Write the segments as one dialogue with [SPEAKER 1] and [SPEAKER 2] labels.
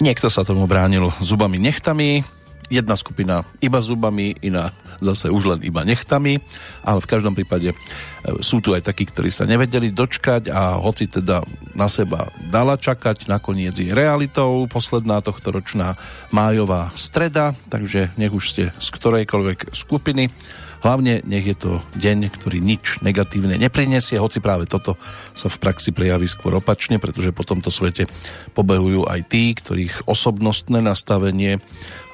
[SPEAKER 1] Niekto sa tomu bránil zubami nechtami, jedna skupina iba zubami, iná zase už len iba nechtami, ale v každom prípade e, sú tu aj takí, ktorí sa nevedeli dočkať a hoci teda na seba dala čakať, nakoniec je realitou posledná tohto ročná májová streda, takže nech už ste z ktorejkoľvek skupiny Hlavne nech je to deň, ktorý nič negatívne neprinesie, hoci práve toto sa v praxi prejaví skôr opačne, pretože po tomto svete pobehujú aj tí, ktorých osobnostné nastavenie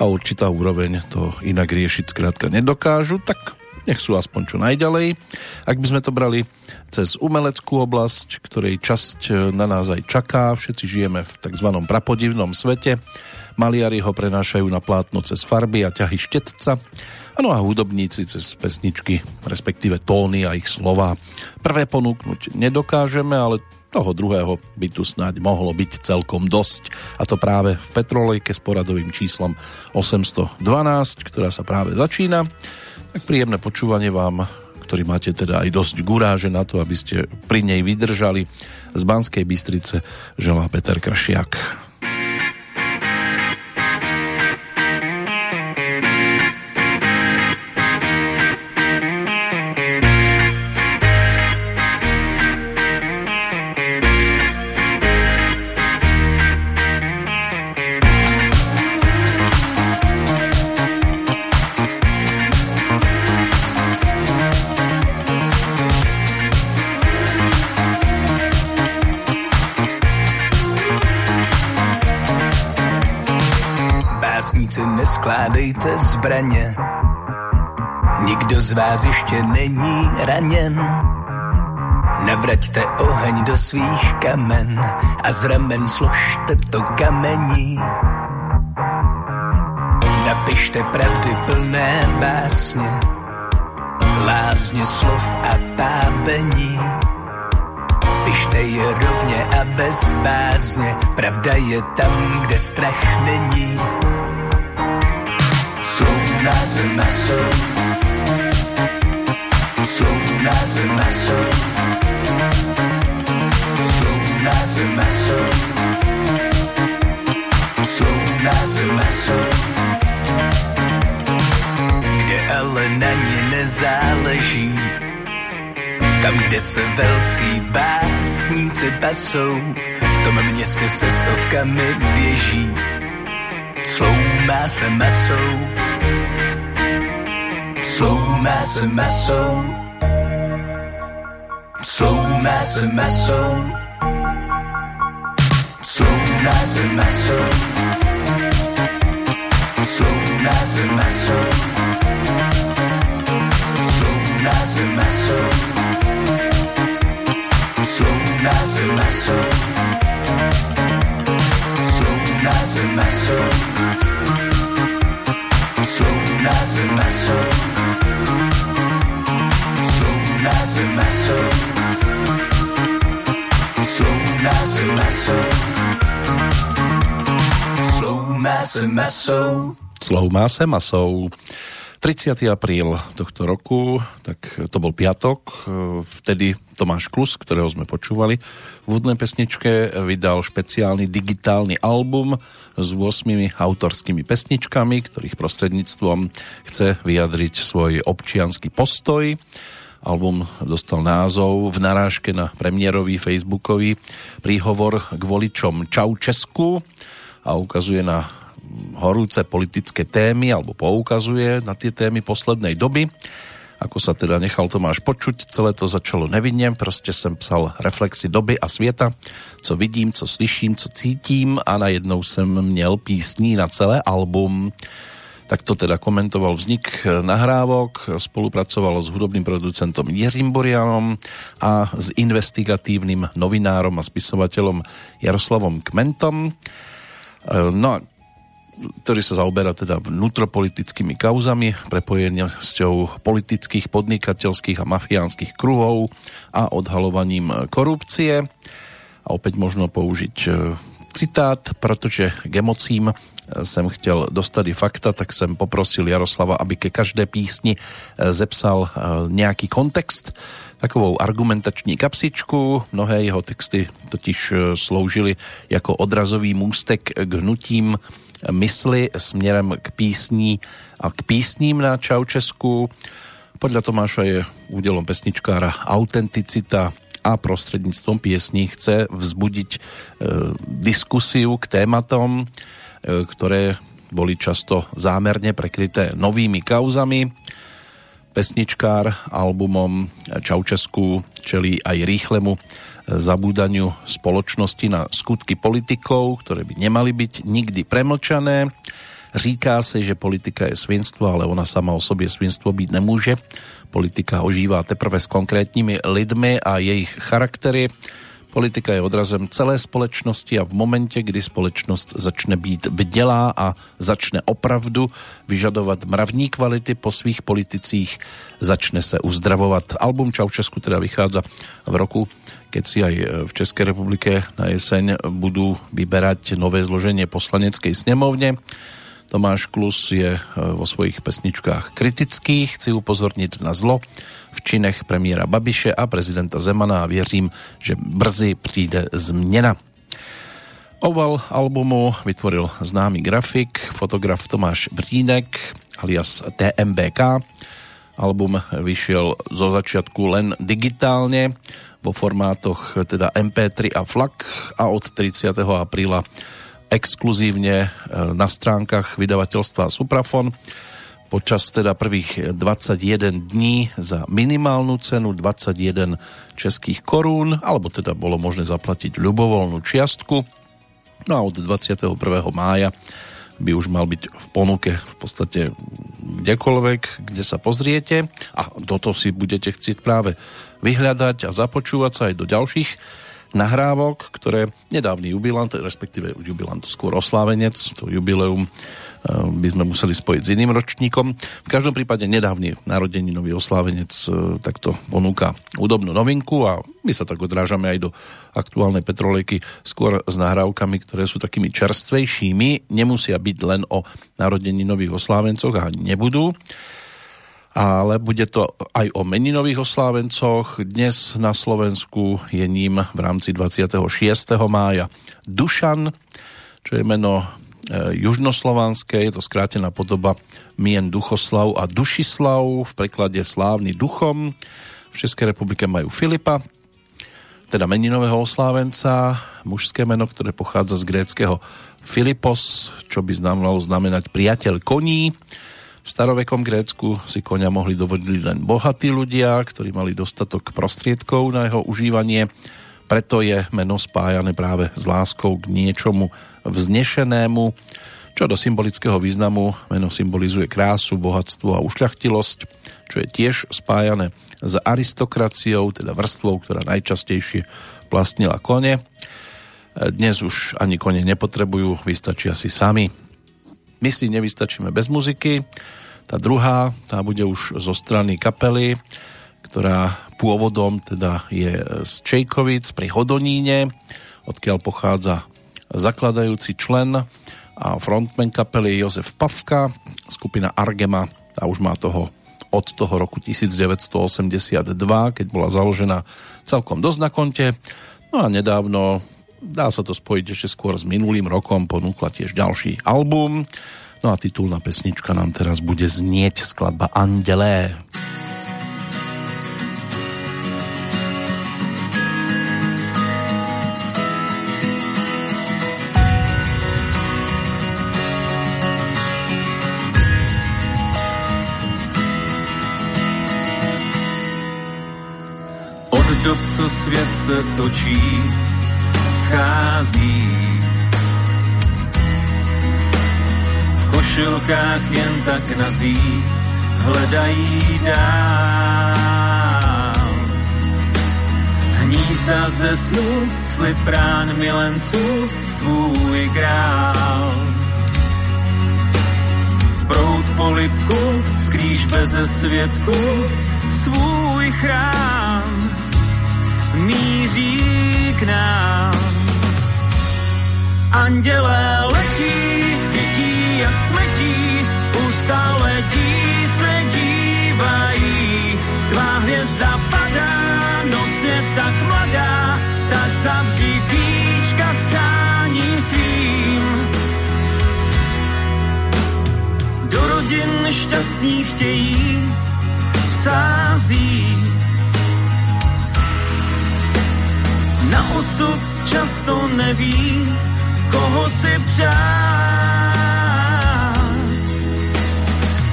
[SPEAKER 1] a určitá úroveň to inak riešiť skrátka nedokážu, tak nech sú aspoň čo najďalej. Ak by sme to brali cez umeleckú oblasť, ktorej časť na nás aj čaká, všetci žijeme v tzv. prapodivnom svete, maliari ho prenášajú na plátno cez farby a ťahy štetca, Ano a hudobníci cez pesničky, respektíve tóny a ich slova. Prvé ponúknuť nedokážeme, ale toho druhého by tu snáď mohlo byť celkom dosť. A to práve v Petrolejke s poradovým číslom 812, ktorá sa práve začína. Tak príjemné počúvanie vám, ktorý máte teda aj dosť guráže na to, aby ste pri nej vydržali. Z Banskej Bystrice želá Peter Kršiak.
[SPEAKER 2] Skládejte zbraně. Nikdo z vás ještě není raněn. Navraťte oheň do svých kamen a z ramen složte to kamení. Napište pravdy plné básně, lásně slov a pábení. Pište je rovně a bez bázně, pravda je tam, kde strach není nice and nice messy. Slow, nice and nice and messy. Kde ale na ní nezáleží. Tam, kde se velcí básníci pasou, v tom městě se stovkami věží. Sloumá se masou slow mass and meso. Slow mass and meso. Slow mass and meso. Slow mass and meso. Slow mass and meso. Slow mass and meso. Slow mass and meso. Slow mass and meso. massive maso. Slow massive maso. Slow massive maso.
[SPEAKER 1] Slow massive maso. 30. apríl tohto roku, tak to bol piatok, vtedy Tomáš Klus, ktorého sme počúvali v hudnej pesničke, vydal špeciálny digitálny album s 8 autorskými pesničkami, ktorých prostredníctvom chce vyjadriť svoj občianský postoj Album dostal názov v narážke na premiérový facebookový príhovor k voličom Čau Česku a ukazuje na horúce politické témy alebo poukazuje na tie témy poslednej doby. Ako sa teda nechal Tomáš počuť, celé to začalo nevinne, proste som psal reflexy doby a světa, co vidím, co slyším, co cítím a najednou jsem měl písní na celé album. Tak to teda komentoval vznik nahrávok, spolupracoval s hudobným producentom Jiřím Borianom a s investigatívnym novinárom a spisovateľom Jaroslavom Kmentom. No a ktorý sa zaoberá teda vnútropolitickými kauzami, prepojenosťou politických, podnikateľských a mafiánskych kruhov a odhalovaním korupcie. A opäť možno použiť e, citát, pretože k emocím jsem chtěl dostat i fakta, tak jsem poprosil Jaroslava, aby ke každé písni zepsal nějaký kontext, takovou argumentační kapsičku. Mnohé jeho texty totiž sloužily jako odrazový můstek k hnutím mysli směrem k písní a k písním na Čaučesku. Podľa Tomáša je údelom pesničkára autenticita a prostredníctvom piesní chce vzbudiť e, diskusiu k tématom, e, ktoré boli často zámerne prekryté novými kauzami. Pesničkár albumom Čaučesku čelí aj rýchlemu zabúdaniu spoločnosti na skutky politikov, ktoré by nemali byť nikdy premlčané. Říká se, že politika je svinstvo, ale ona sama o sobě svinstvo být nemůže. Politika ožívá teprve s konkrétními lidmi a jejich charaktery. Politika je odrazem celé společnosti a v momente, kdy společnost začne být bdělá a začne opravdu vyžadovat mravní kvality po svých politicích, začne se uzdravovat. Album Čaučesku teda vychádza v roku keď si aj v Českej republike na jeseň budú vyberať nové zloženie poslaneckej snemovne. Tomáš Klus je e, vo svojich pesničkách kritický, chci upozorniť na zlo v činech premiéra Babiše a prezidenta Zemana a věřím, že brzy přijde změna. Oval albumu vytvoril známy grafik, fotograf Tomáš Brínek alias TMBK. Album vyšiel zo začiatku len digitálne, vo formátoch teda MP3 a FLAC a od 30. apríla exkluzívne e, na stránkach vydavateľstva Suprafon počas teda prvých 21 dní za minimálnu cenu 21 českých korún, alebo teda bolo možné zaplatiť ľubovoľnú čiastku. No a od 21. mája by už mal byť v ponuke v podstate kdekoľvek, kde sa pozriete a do toho si budete chcieť práve vyhľadať a započúvať sa aj do ďalších nahrávok, ktoré nedávny jubilant, respektíve jubilant skôr oslávenec, to jubileum Eh, by sme museli spojiť s iným ročníkom. V každom prípade nedávny nový oslávenec eh, takto ponúka údobnú novinku a my sa tak odrážame aj do aktuálnej petrolejky skôr s nahrávkami, ktoré sú takými čerstvejšími. Nemusia byť len o narodení nových oslávencoch a nebudú ale bude to aj o meninových oslávencoch. Dnes na Slovensku je ním v rámci 26. mája Dušan, čo je meno E, južnoslovanské, je to skrátená podoba mien Duchoslav a Dušislav, v preklade slávny duchom. V Českej republike majú Filipa, teda meninového oslávenca, mužské meno, ktoré pochádza z gréckého Filipos, čo by znamenalo znamenať priateľ koní. V starovekom Grécku si konia mohli dovodiť len bohatí ľudia, ktorí mali dostatok prostriedkov na jeho užívanie. Preto je meno spájané práve s láskou k niečomu vznešenému, čo do symbolického významu meno symbolizuje krásu, bohatstvo a ušľachtilosť, čo je tiež spájané s aristokraciou, teda vrstvou, ktorá najčastejšie vlastnila kone. Dnes už ani kone nepotrebujú, vystačia si sami. My si nevystačíme bez muziky. Tá druhá, tá bude už zo strany kapely, ktorá pôvodom teda je z Čejkovic pri Hodoníne, odkiaľ pochádza zakladajúci člen a frontman kapely Jozef Pavka, skupina Argema, a už má toho od toho roku 1982, keď bola založená celkom dosť na konte. No a nedávno, dá sa to spojiť ešte skôr s minulým rokom, ponúkla tiež ďalší album. No a titulná pesnička nám teraz bude znieť skladba Andelé. Andelé.
[SPEAKER 3] dob, co svět se točí, schází. V košilkách jen tak nazí, hledají dál. Hnízda ze snu, slib rán milenců, svůj král. Prout polipku, skrýž beze světku, svůj chrám míří k nám. Andělé letí, jak smetí, už stále tí se dívají. Tvá hvězda padá, noc je tak mladá, tak zavří píčka s přáním svým. Do rodin šťastných chtějí sází. Na osud často neví, koho si přát.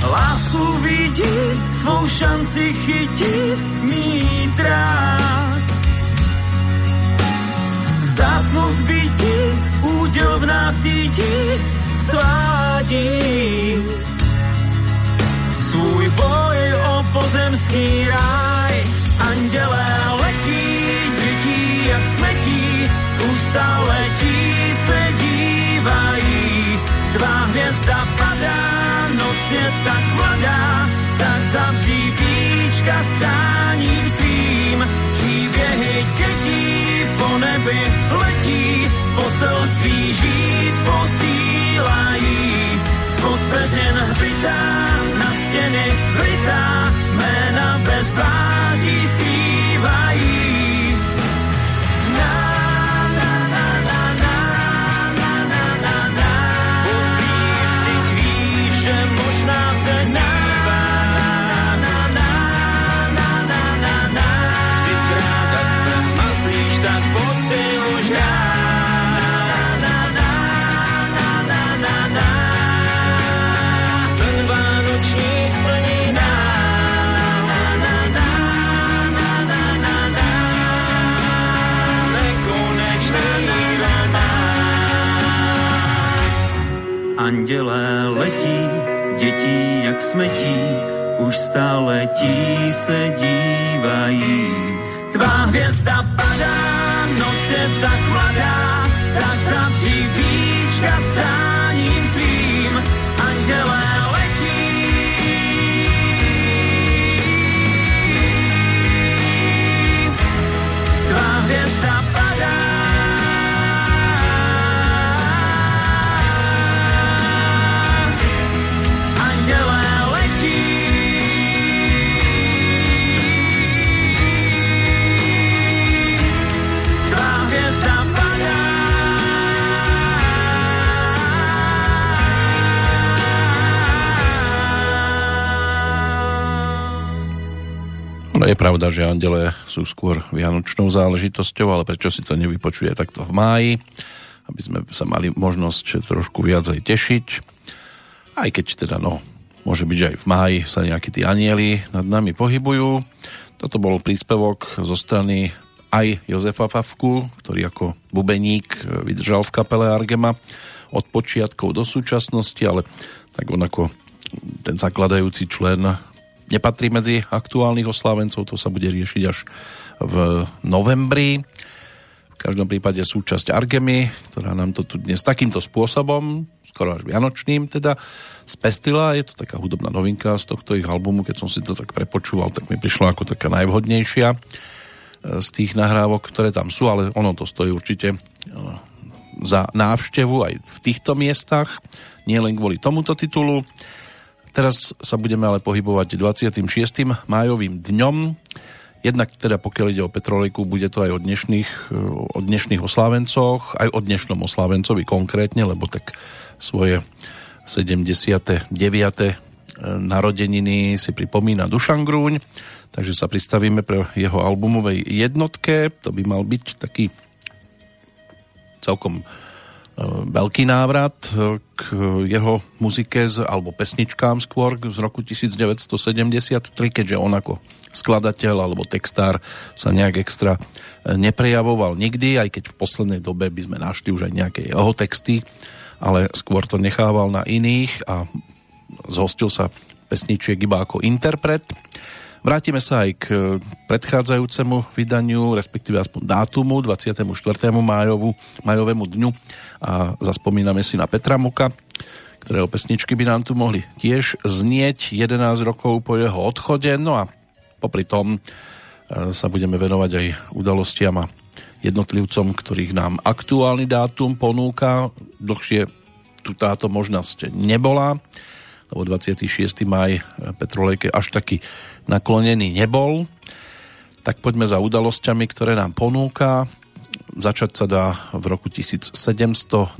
[SPEAKER 3] Lásku vidí, svou šanci chytí, mít rád. Vzácnost bytí, úděl v nás cítí, svádí. Svůj boj o pozemský ráj, andělé letí, dětí jak smetí, ustále tí se dívají. Tvá hvězda padá, je tak mladá, tak zavří píčka s přáním svým. Příběhy dětí po nebi letí, poselství žít posílají. Spod peřin hbitá,
[SPEAKER 1] pravda, že andele sú skôr vianočnou záležitosťou, ale prečo si to nevypočuje takto v máji, aby sme sa mali možnosť trošku viac aj tešiť. Aj keď teda, no, môže byť, že aj v máji sa nejakí tí anieli nad nami pohybujú. Toto bol príspevok zo strany aj Jozefa Favku, ktorý ako bubeník vydržal v kapele Argema od počiatkov do súčasnosti, ale tak on ako ten zakladajúci člen nepatrí medzi aktuálnych oslávencov, to sa bude riešiť až v novembri. V každom prípade súčasť Argemy, ktorá nám to tu dnes takýmto spôsobom, skoro až vianočným teda, spestila. Je to taká hudobná novinka z tohto ich albumu, keď som si to tak prepočúval, tak mi prišla ako taká najvhodnejšia e, z tých nahrávok, ktoré tam sú, ale ono to stojí určite e, za návštevu aj v týchto miestach, nie len kvôli tomuto titulu. Teraz sa budeme ale pohybovať 26. májovým dňom. Jednak teda pokiaľ ide o Petrolejku, bude to aj o dnešných, o dnešných oslávencoch, aj o dnešnom oslávencovi konkrétne, lebo tak svoje 79. narodeniny si pripomína Dušan Grúň, takže sa pristavíme pre jeho albumovej jednotke. To by mal byť taký celkom veľký návrat k jeho muzike z, alebo pesničkám skôr z roku 1973, keďže on ako skladateľ alebo textár sa nejak extra neprejavoval nikdy, aj keď v poslednej dobe by sme našli už aj nejaké jeho texty, ale skôr to nechával na iných a zhostil sa pesničiek iba ako interpret. Vrátime sa aj k predchádzajúcemu vydaniu, respektíve aspoň dátumu, 24. Májovu, majovému dňu a zaspomíname si na Petra Muka, ktorého pesničky by nám tu mohli tiež znieť 11 rokov po jeho odchode. No a popri tom sa budeme venovať aj udalostiam a jednotlivcom, ktorých nám aktuálny dátum ponúka. Dlhšie tu táto možnosť nebola, lebo 26. maj Petrolejke až taký naklonený nebol. Tak poďme za udalosťami, ktoré nám ponúka. Začať sa dá v roku 1725,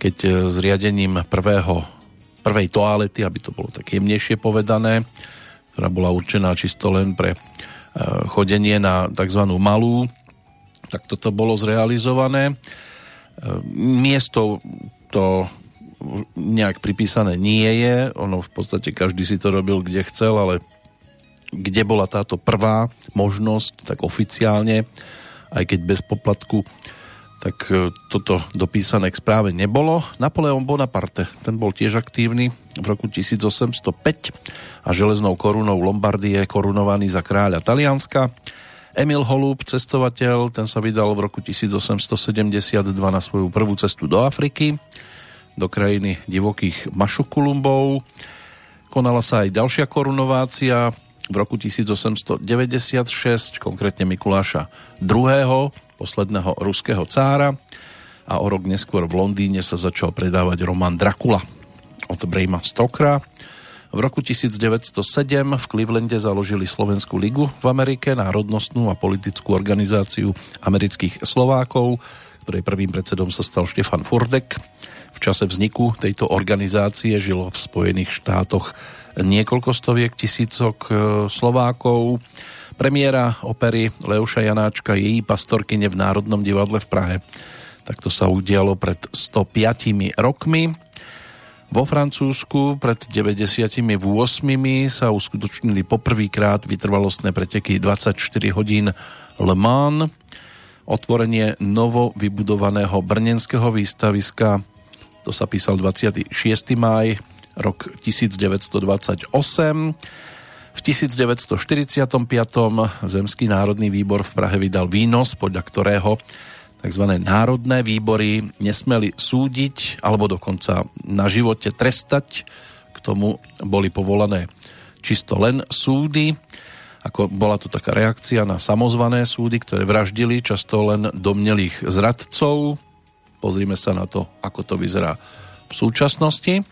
[SPEAKER 1] keď zriadením prvého, prvej toalety, aby to bolo tak jemnejšie povedané, ktorá bola určená čisto len pre e, chodenie na tzv. malú, tak toto bolo zrealizované. E, miesto to nejak pripísané nie je, ono v podstate každý si to robil kde chcel, ale kde bola táto prvá možnosť, tak oficiálne, aj keď bez poplatku, tak e, toto dopísané k správe nebolo. Napoleon Bonaparte, ten bol tiež aktívny v roku 1805 a železnou korunou Lombardie korunovaný za kráľa Talianska. Emil Holub, cestovateľ, ten sa vydal v roku 1872 na svoju prvú cestu do Afriky, do krajiny divokých mašukulumbov. Konala sa aj ďalšia korunovácia v roku 1896, konkrétne Mikuláša II., posledného ruského cára a o rok neskôr v Londýne sa začal predávať román Dracula od Brejma Stokra. V roku 1907 v Clevelande založili Slovenskú ligu v Amerike, národnostnú a politickú organizáciu amerických Slovákov, ktorej prvým predsedom sa stal Štefan Furdek. V čase vzniku tejto organizácie žilo v Spojených štátoch niekoľko stoviek tisícok e, Slovákov. Premiéra opery Leuša Janáčka, její pastorkyne v Národnom divadle v Prahe. Tak to sa udialo pred 105 rokmi. Vo Francúzsku pred 98 sa uskutočnili poprvýkrát vytrvalostné preteky 24 hodín Le Mans. Otvorenie novo vybudovaného brnenského výstaviska, to sa písal 26. maj rok 1928. V 1945. Zemský národný výbor v Prahe vydal výnos, podľa ktorého tzv. národné výbory nesmeli súdiť alebo dokonca na živote trestať. K tomu boli povolané čisto len súdy. Ako bola to taká reakcia na samozvané súdy, ktoré vraždili často len domnelých zradcov. Pozrime sa na to, ako to vyzerá v súčasnosti.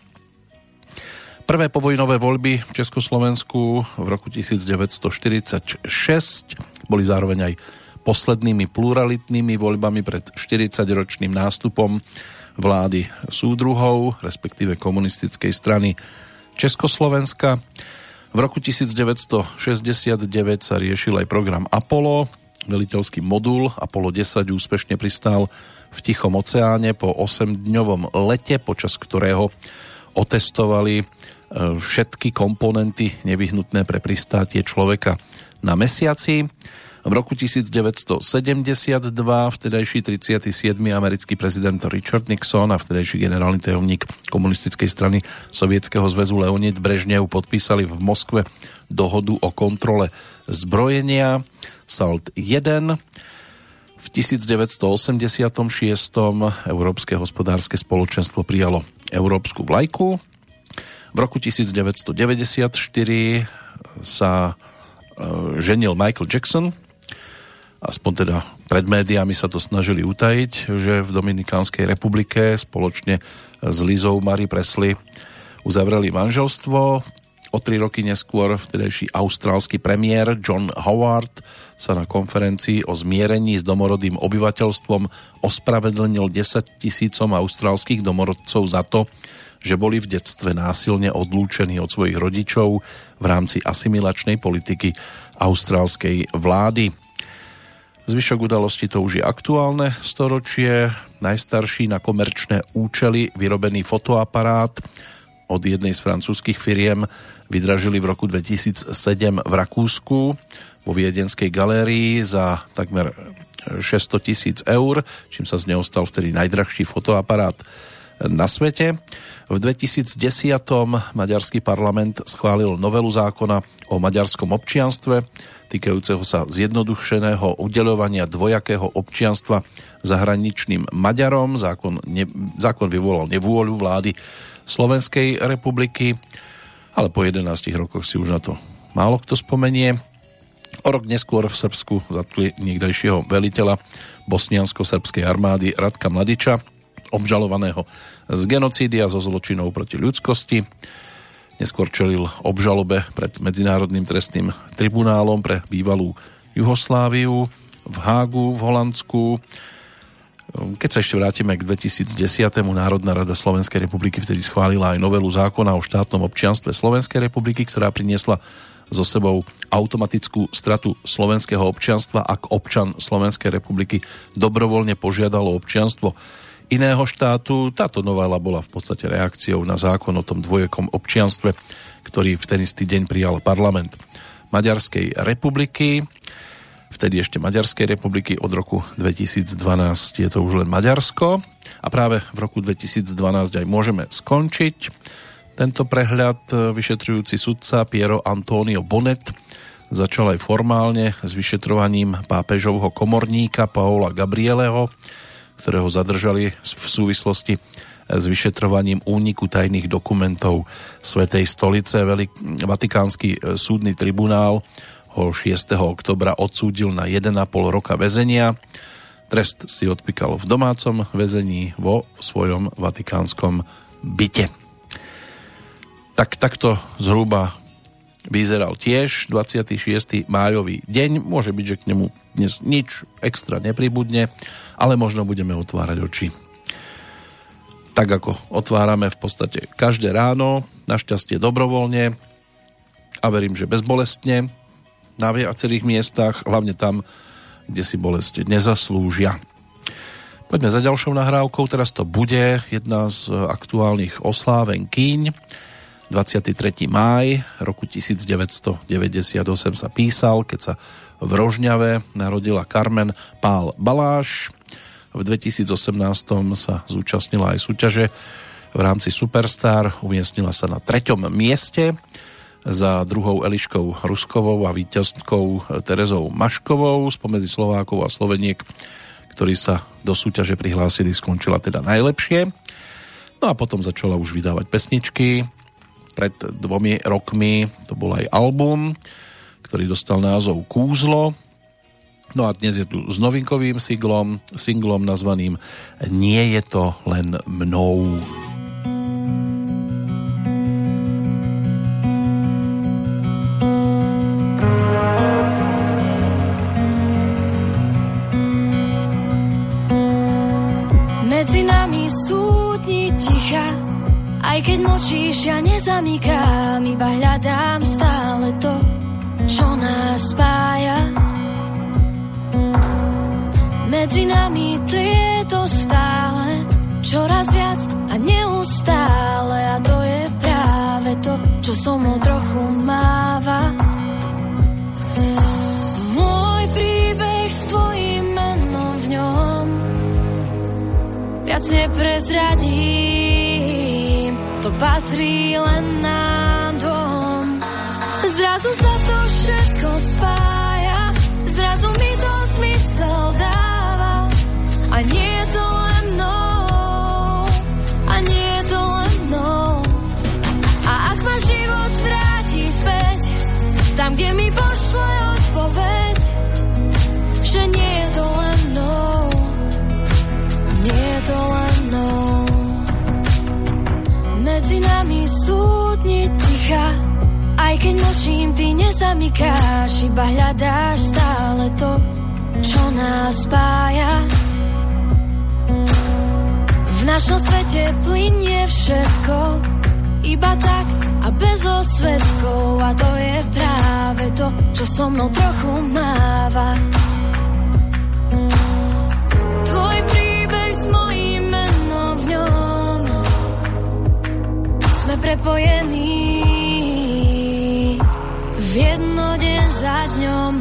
[SPEAKER 1] Prvé povojnové voľby v Československu v roku 1946 boli zároveň aj poslednými pluralitnými voľbami pred 40-ročným nástupom vlády súdruhov, respektíve komunistickej strany Československa. V roku 1969 sa riešil aj program Apollo, veliteľský modul Apollo 10 úspešne pristál v Tichom oceáne po 8-dňovom lete, počas ktorého otestovali všetky komponenty nevyhnutné pre pristátie človeka na mesiaci. V roku 1972 vtedajší 37. americký prezident Richard Nixon a vtedajší generálny tajomník komunistickej strany Sovietskeho zväzu Leonid Brežnev podpísali v Moskve dohodu o kontrole zbrojenia SALT 1. V 1986. Európske hospodárske spoločenstvo prijalo európsku vlajku v roku 1994 sa e, ženil Michael Jackson, aspoň teda pred médiami sa to snažili utajiť, že v Dominikánskej republike spoločne s Lizou Marie Presley uzavreli manželstvo. O tri roky neskôr vtedejší austrálsky premiér John Howard sa na konferencii o zmierení s domorodým obyvateľstvom ospravedlnil 10 tisícom austrálskych domorodcov za to, že boli v detstve násilne odlúčení od svojich rodičov v rámci asimilačnej politiky austrálskej vlády. Zvyšok udalosti to už je aktuálne storočie. Najstarší na komerčné účely vyrobený fotoaparát od jednej z francúzskych firiem vydražili v roku 2007 v Rakúsku vo Viedenskej galérii za takmer 600 tisíc eur, čím sa z neho stal vtedy najdrahší fotoaparát na svete. V 2010. maďarský parlament schválil novelu zákona o maďarskom občianstve, týkajúceho sa zjednodušeného udeľovania dvojakého občianstva zahraničným Maďarom. Zákon, ne, zákon vyvolal nevôľu vlády Slovenskej republiky, ale po 11 rokoch si už na to málo kto spomenie. O rok neskôr v Srbsku zatkli niekdajšieho veliteľa bosniansko-srbskej armády Radka Mladiča, obžalovaného z genocídy a zo zločinov proti ľudskosti. Neskôr čelil obžalobe pred Medzinárodným trestným tribunálom pre bývalú Jugosláviu v Hágu v Holandsku. Keď sa ešte vrátime k 2010. Národná rada Slovenskej republiky vtedy schválila aj novelu zákona o štátnom občianstve Slovenskej republiky, ktorá priniesla so sebou automatickú stratu slovenského občianstva, ak občan Slovenskej republiky dobrovoľne požiadalo občianstvo iného štátu. Táto novela bola v podstate reakciou na zákon o tom dvojekom občianstve, ktorý v ten istý deň prijal parlament Maďarskej republiky vtedy ešte Maďarskej republiky, od roku 2012 je to už len Maďarsko. A práve v roku 2012 aj môžeme skončiť. Tento prehľad vyšetrujúci sudca Piero Antonio Bonet začal aj formálne s vyšetrovaním pápežovho komorníka Paola Gabrieleho, ktorého zadržali v súvislosti s vyšetrovaním úniku tajných dokumentov Svetej stolice. Vatikánsky súdny tribunál ho 6. oktobra odsúdil na 1,5 roka väzenia. Trest si odpíkal v domácom väzení vo svojom vatikánskom byte tak takto zhruba vyzeral tiež 26. májový deň. Môže byť, že k nemu dnes nič extra nepribudne, ale možno budeme otvárať oči. Tak ako otvárame v podstate každé ráno, našťastie dobrovoľne a verím, že bezbolestne na viacerých miestach, hlavne tam, kde si bolesť nezaslúžia. Poďme za ďalšou nahrávkou, teraz to bude jedna z aktuálnych osláven Kýň 23. máj roku 1998 sa písal, keď sa v Rožňave narodila Carmen Pál Baláš. V 2018 sa zúčastnila aj súťaže v rámci Superstar, umiestnila sa na treťom mieste za druhou Eliškou Ruskovou a víťazkou Terezou Maškovou spomedzi Slovákov a Sloveniek, ktorí sa do súťaže prihlásili, skončila teda najlepšie. No a potom začala už vydávať pesničky, pred dvomi rokmi to bol aj album, ktorý dostal názov Kúzlo. No a dnes je tu s novinkovým singlom, singlom nazvaným Nie je to len mnou.
[SPEAKER 4] Medzi nami tlie to stále, čoraz viac a neustále a to je práve to, čo so mnou trochu máva. Môj príbeh s tvojim menom v ňom viac neprezradím to patrí len nám dvom. Zrazu sa to všetko spája, zrazu mi to zmysel dáva. Tam, kde mi pošle odpoveď, že nie je to len mnou, nie je to len mnou. Medzi nami sú dni ticha Aj keď mlčím, ty nezamykáš Iba hľadáš stále to, čo nás spája. V našom svete plinie všetko Iba tak a bez osvetkov A to je práve to, čo so mnou trochu máva Tvoj príbeh s mojím sme prepojení v jedno deň za dňom.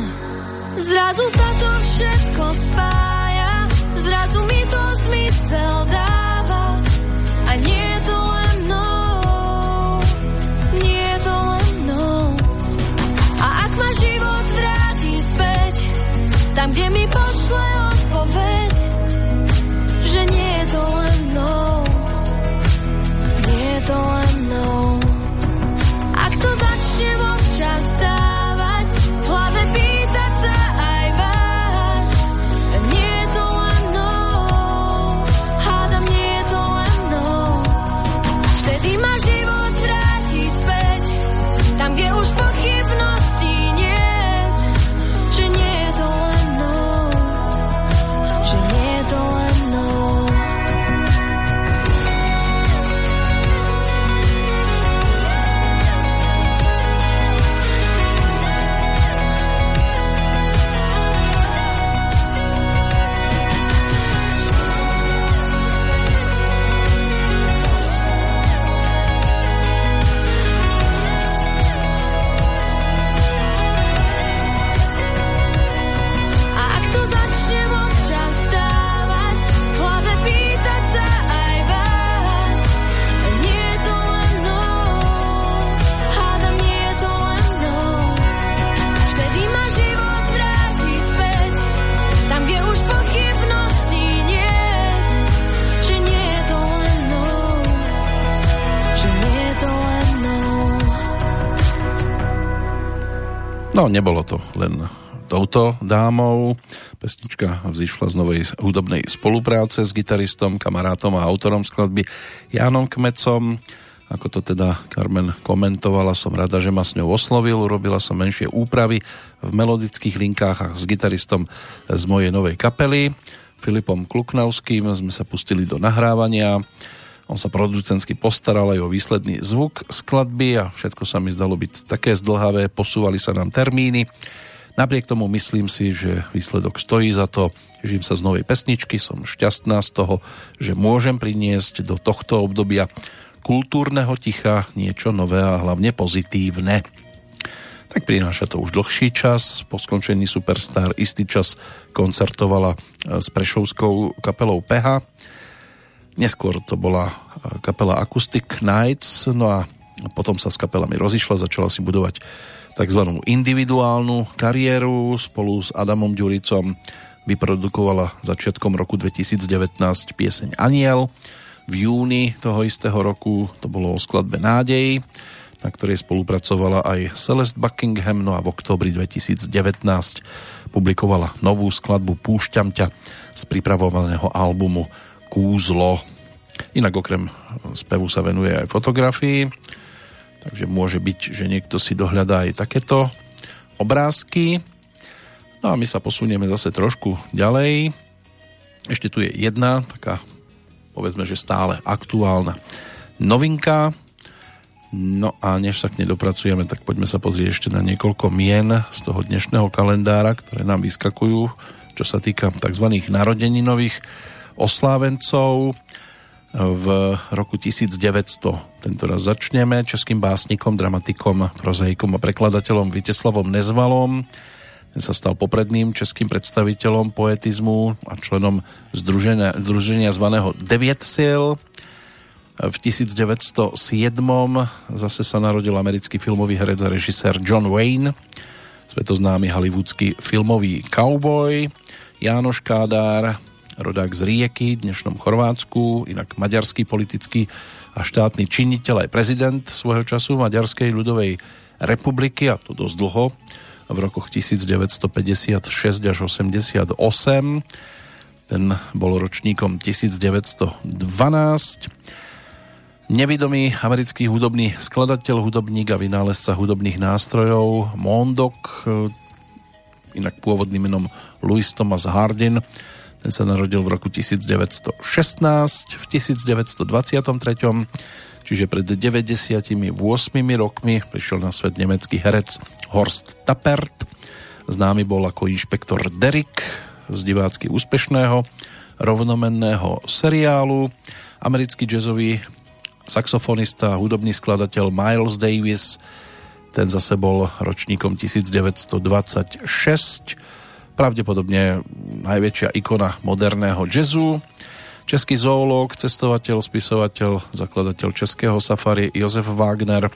[SPEAKER 4] Zrazu sa to všetko spája, zrazu mi to zmysel dáva. Tam, kde
[SPEAKER 1] No, nebolo to len touto dámou. Pesnička vzýšla z novej hudobnej spolupráce s gitaristom, kamarátom a autorom skladby Jánom Kmecom. Ako to teda Carmen komentovala, som rada, že ma s ňou oslovil. Urobila som menšie úpravy v melodických linkách a s gitaristom z mojej novej kapely. Filipom Kluknavským sme sa pustili do nahrávania. On sa producentsky postaral aj o výsledný zvuk skladby a všetko sa mi zdalo byť také zdlhavé, posúvali sa nám termíny. Napriek tomu myslím si, že výsledok stojí za to. Žím sa z novej pesničky, som šťastná z toho, že môžem priniesť do tohto obdobia kultúrneho ticha niečo nové a hlavne pozitívne. Tak prináša to už dlhší čas. Po skončení Superstar istý čas koncertovala s prešovskou kapelou PH. Neskôr to bola kapela Acoustic Nights, no a potom sa s kapelami rozišla, začala si budovať tzv. individuálnu kariéru. Spolu s Adamom Ďuricom vyprodukovala začiatkom roku 2019 pieseň Aniel. V júni toho istého roku to bolo o skladbe Nádej, na ktorej spolupracovala aj Celeste Buckingham, no a v oktobri 2019 publikovala novú skladbu Púšťam ťa z pripravovaného albumu Kúzlo. Inak okrem spevu sa venuje aj fotografii Takže môže byť, že niekto si dohľadá aj takéto obrázky. No a my sa posunieme zase trošku ďalej. Ešte tu je jedna taká, povedzme, že stále aktuálna novinka. No a než sa k nej dopracujeme, tak poďme sa pozrieť ešte na niekoľko mien z toho dnešného kalendára, ktoré nám vyskakujú, čo sa týka tzv. narodeninových oslávencov v roku 1900. Tento raz začneme českým básnikom, dramatikom, prozaikom a prekladateľom Viteslavom Nezvalom. Ten sa stal popredným českým predstaviteľom poetizmu a členom združenia, združenia zvaného Deviet sil. V 1907 zase sa narodil americký filmový herec a režisér John Wayne, svetoznámy hollywoodsky filmový cowboy, Jánoš Kádár, rodák z Rieky, dnešnom Chorvátsku, inak maďarský politický a štátny činiteľ aj prezident svojho času Maďarskej ľudovej republiky a to dosť dlho v rokoch 1956 až 88 ten bol ročníkom 1912 Nevidomý americký hudobný skladateľ, hudobník a vynálezca hudobných nástrojov Mondok, inak pôvodným menom Louis Thomas Hardin, ten sa narodil v roku 1916, v 1923, čiže pred 98 rokmi prišiel na svet nemecký herec Horst Tappert. Známy bol ako inšpektor Derrick z divácky úspešného rovnomenného seriálu. Americký jazzový saxofonista, hudobný skladateľ Miles Davis, ten zase bol ročníkom 1926 pravdepodobne najväčšia ikona moderného jazzu. Český zoológ, cestovateľ, spisovateľ, zakladateľ českého safari Jozef Wagner.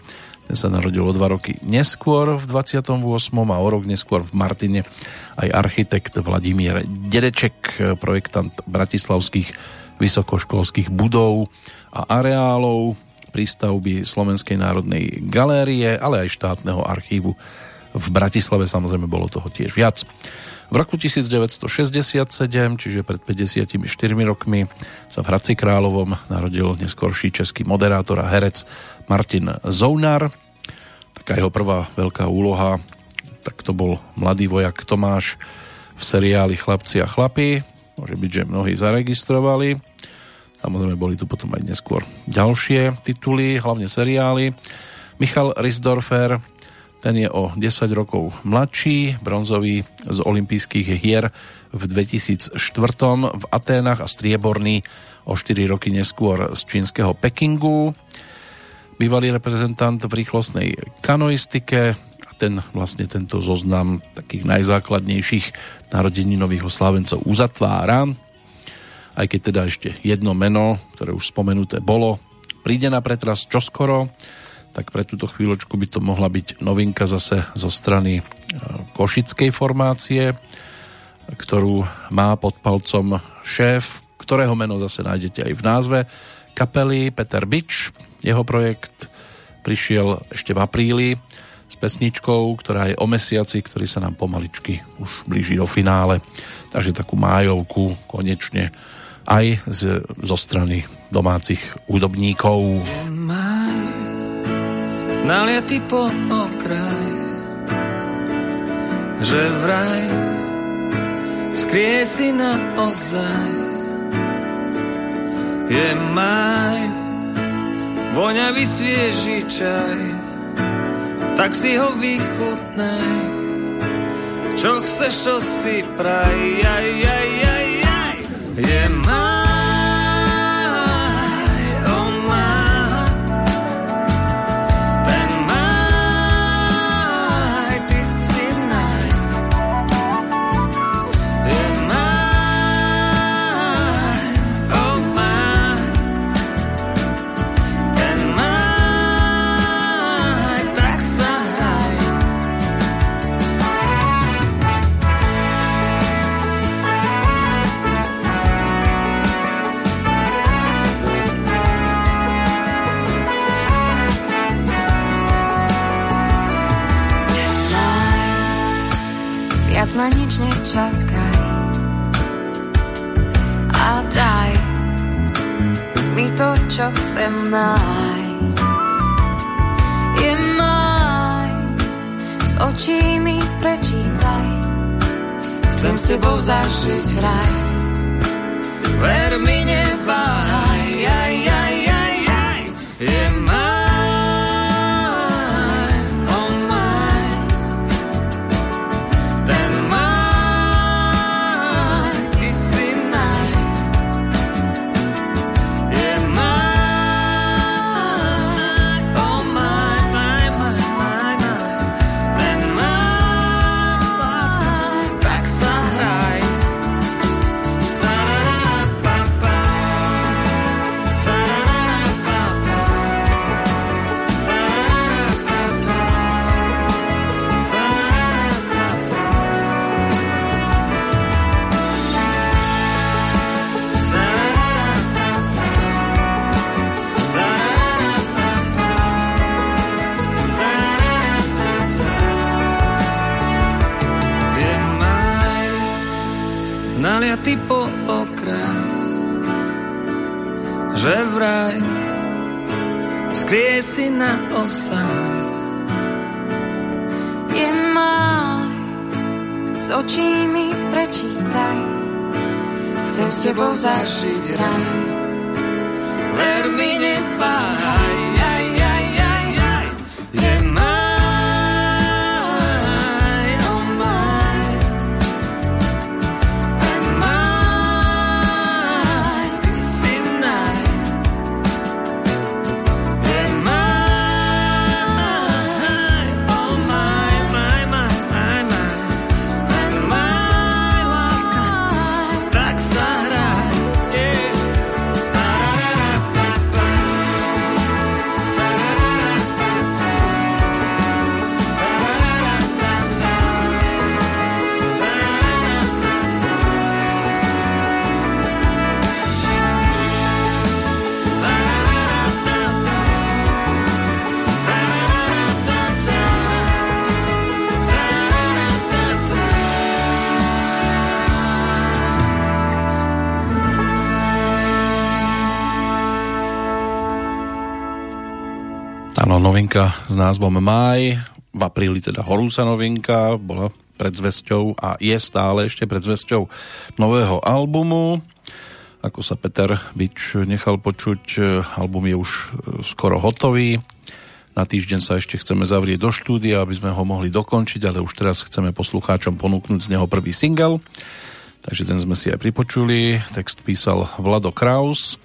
[SPEAKER 1] Ten sa narodil o dva roky neskôr v 28. a o rok neskôr v Martine aj architekt Vladimír Dedeček, projektant bratislavských vysokoškolských budov a areálov, prístavby Slovenskej národnej galérie, ale aj štátneho archívu v Bratislave samozrejme bolo toho tiež viac. V roku 1967, čiže pred 54 rokmi, sa v Hradci Královom narodil neskorší český moderátor a herec Martin Zounar. Taká jeho prvá veľká úloha, tak to bol mladý vojak Tomáš v seriáli Chlapci a chlapi. Môže byť, že mnohí zaregistrovali. Samozrejme boli tu potom aj neskôr ďalšie tituly, hlavne seriály. Michal Risdorfer, ten je o 10 rokov mladší, bronzový z olympijských hier v 2004 v Aténach a strieborný o 4 roky neskôr z čínskeho Pekingu. Bývalý reprezentant v rýchlostnej kanoistike ten vlastne tento zoznam takých najzákladnejších narodeninových oslávencov uzatvára. Aj keď teda ešte jedno meno, ktoré už spomenuté bolo, príde na pretras čoskoro, tak pre túto chvíľočku by to mohla byť novinka zase zo strany e, košickej formácie, ktorú má pod palcom šéf, ktorého meno zase nájdete aj v názve kapely Peter Bič. Jeho projekt prišiel ešte v apríli s pesničkou, ktorá je o mesiaci, ktorý sa nám pomaličky už blíži do finále. Takže takú májovku konečne aj z, zo strany domácich údobníkov.
[SPEAKER 5] Maj, naliatý po okraj, že vraj skrie si na ozaj. Je maj, voňavý svieži čaj, tak si ho vychutnaj. Čo chceš, čo si praj, aj, aj, aj, aj. Je má
[SPEAKER 6] nič nečakaj a daj mi to, čo chcem nájsť. Je maj, s očí mi prečítaj, chcem s tebou zažiť raj. Ver mi neváhaj, aj, aj, aj, aj, je maj. Ty po okraj, že vraj skrie si na osa. Je maj, s očí mi prečítaj, chcem s tebou zažiť raj. Ver mi nepáhaj,
[SPEAKER 1] novinka s názvom Maj, v apríli teda horúca novinka, bola predzvesťou a je stále ešte predzvesťou nového albumu. Ako sa Peter Bič nechal počuť, album je už skoro hotový. Na týždeň sa ešte chceme zavrieť do štúdia, aby sme ho mohli dokončiť, ale už teraz chceme poslucháčom ponúknuť z neho prvý single. Takže ten sme si aj pripočuli. Text písal Vlado Kraus.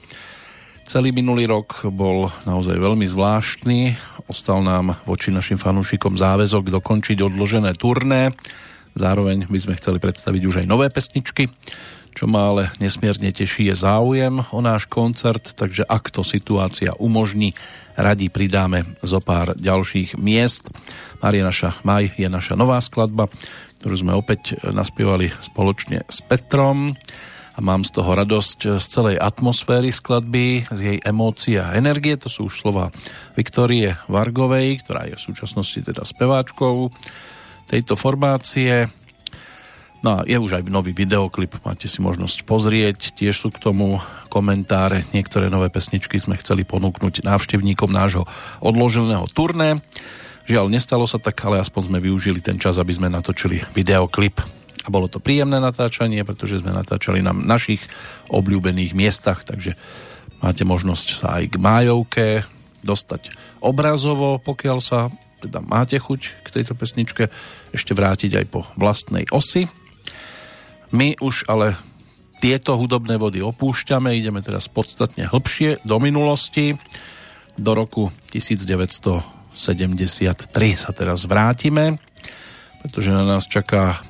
[SPEAKER 1] Celý minulý rok bol naozaj veľmi zvláštny. Ostal nám voči našim fanúšikom záväzok dokončiť odložené turné. Zároveň by sme chceli predstaviť už aj nové pesničky. Čo ma ale nesmierne teší je záujem o náš koncert, takže ak to situácia umožní, radi pridáme zo pár ďalších miest. Maria naša Maj je naša nová skladba, ktorú sme opäť naspievali spoločne s Petrom mám z toho radosť z celej atmosféry skladby, z jej emócií a energie. To sú už slova Viktorie Vargovej, ktorá je v súčasnosti teda speváčkou tejto formácie. No a je už aj nový videoklip, máte si možnosť pozrieť, tiež sú k tomu komentáre, niektoré nové pesničky sme chceli ponúknuť návštevníkom nášho odloženého turné. Žiaľ, nestalo sa tak, ale aspoň sme využili ten čas, aby sme natočili videoklip. A bolo to príjemné natáčanie, pretože sme natáčali na našich obľúbených miestach, takže máte možnosť sa aj k májovke dostať obrazovo, pokiaľ sa teda máte chuť k tejto pesničke ešte vrátiť aj po vlastnej osi. My už ale tieto hudobné vody opúšťame, ideme teraz podstatne hĺbšie do minulosti. Do roku 1973 sa teraz vrátime, pretože na nás čaká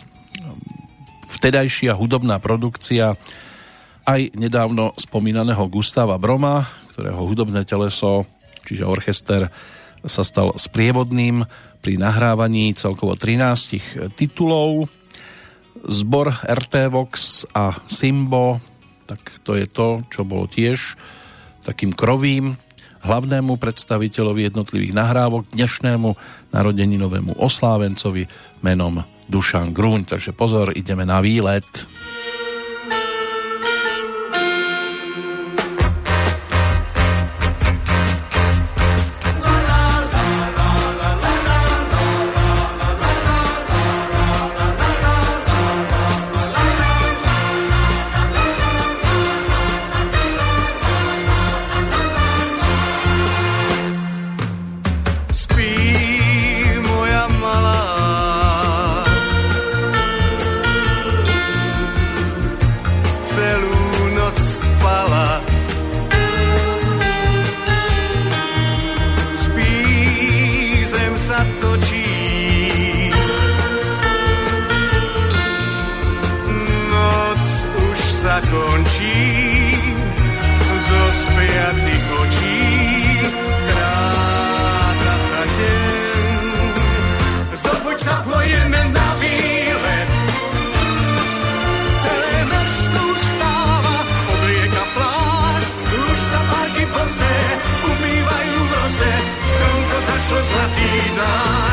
[SPEAKER 1] vtedajšia hudobná produkcia aj nedávno spomínaného Gustava Broma, ktorého hudobné teleso, čiže orchester, sa stal sprievodným pri nahrávaní celkovo 13 titulov. Zbor RT Vox a Simbo, tak to je to, čo bolo tiež takým krovým hlavnému predstaviteľovi jednotlivých nahrávok, dnešnému narodeninovému oslávencovi menom Dušan Gruň. Takže pozor, ideme na výlet. tonight.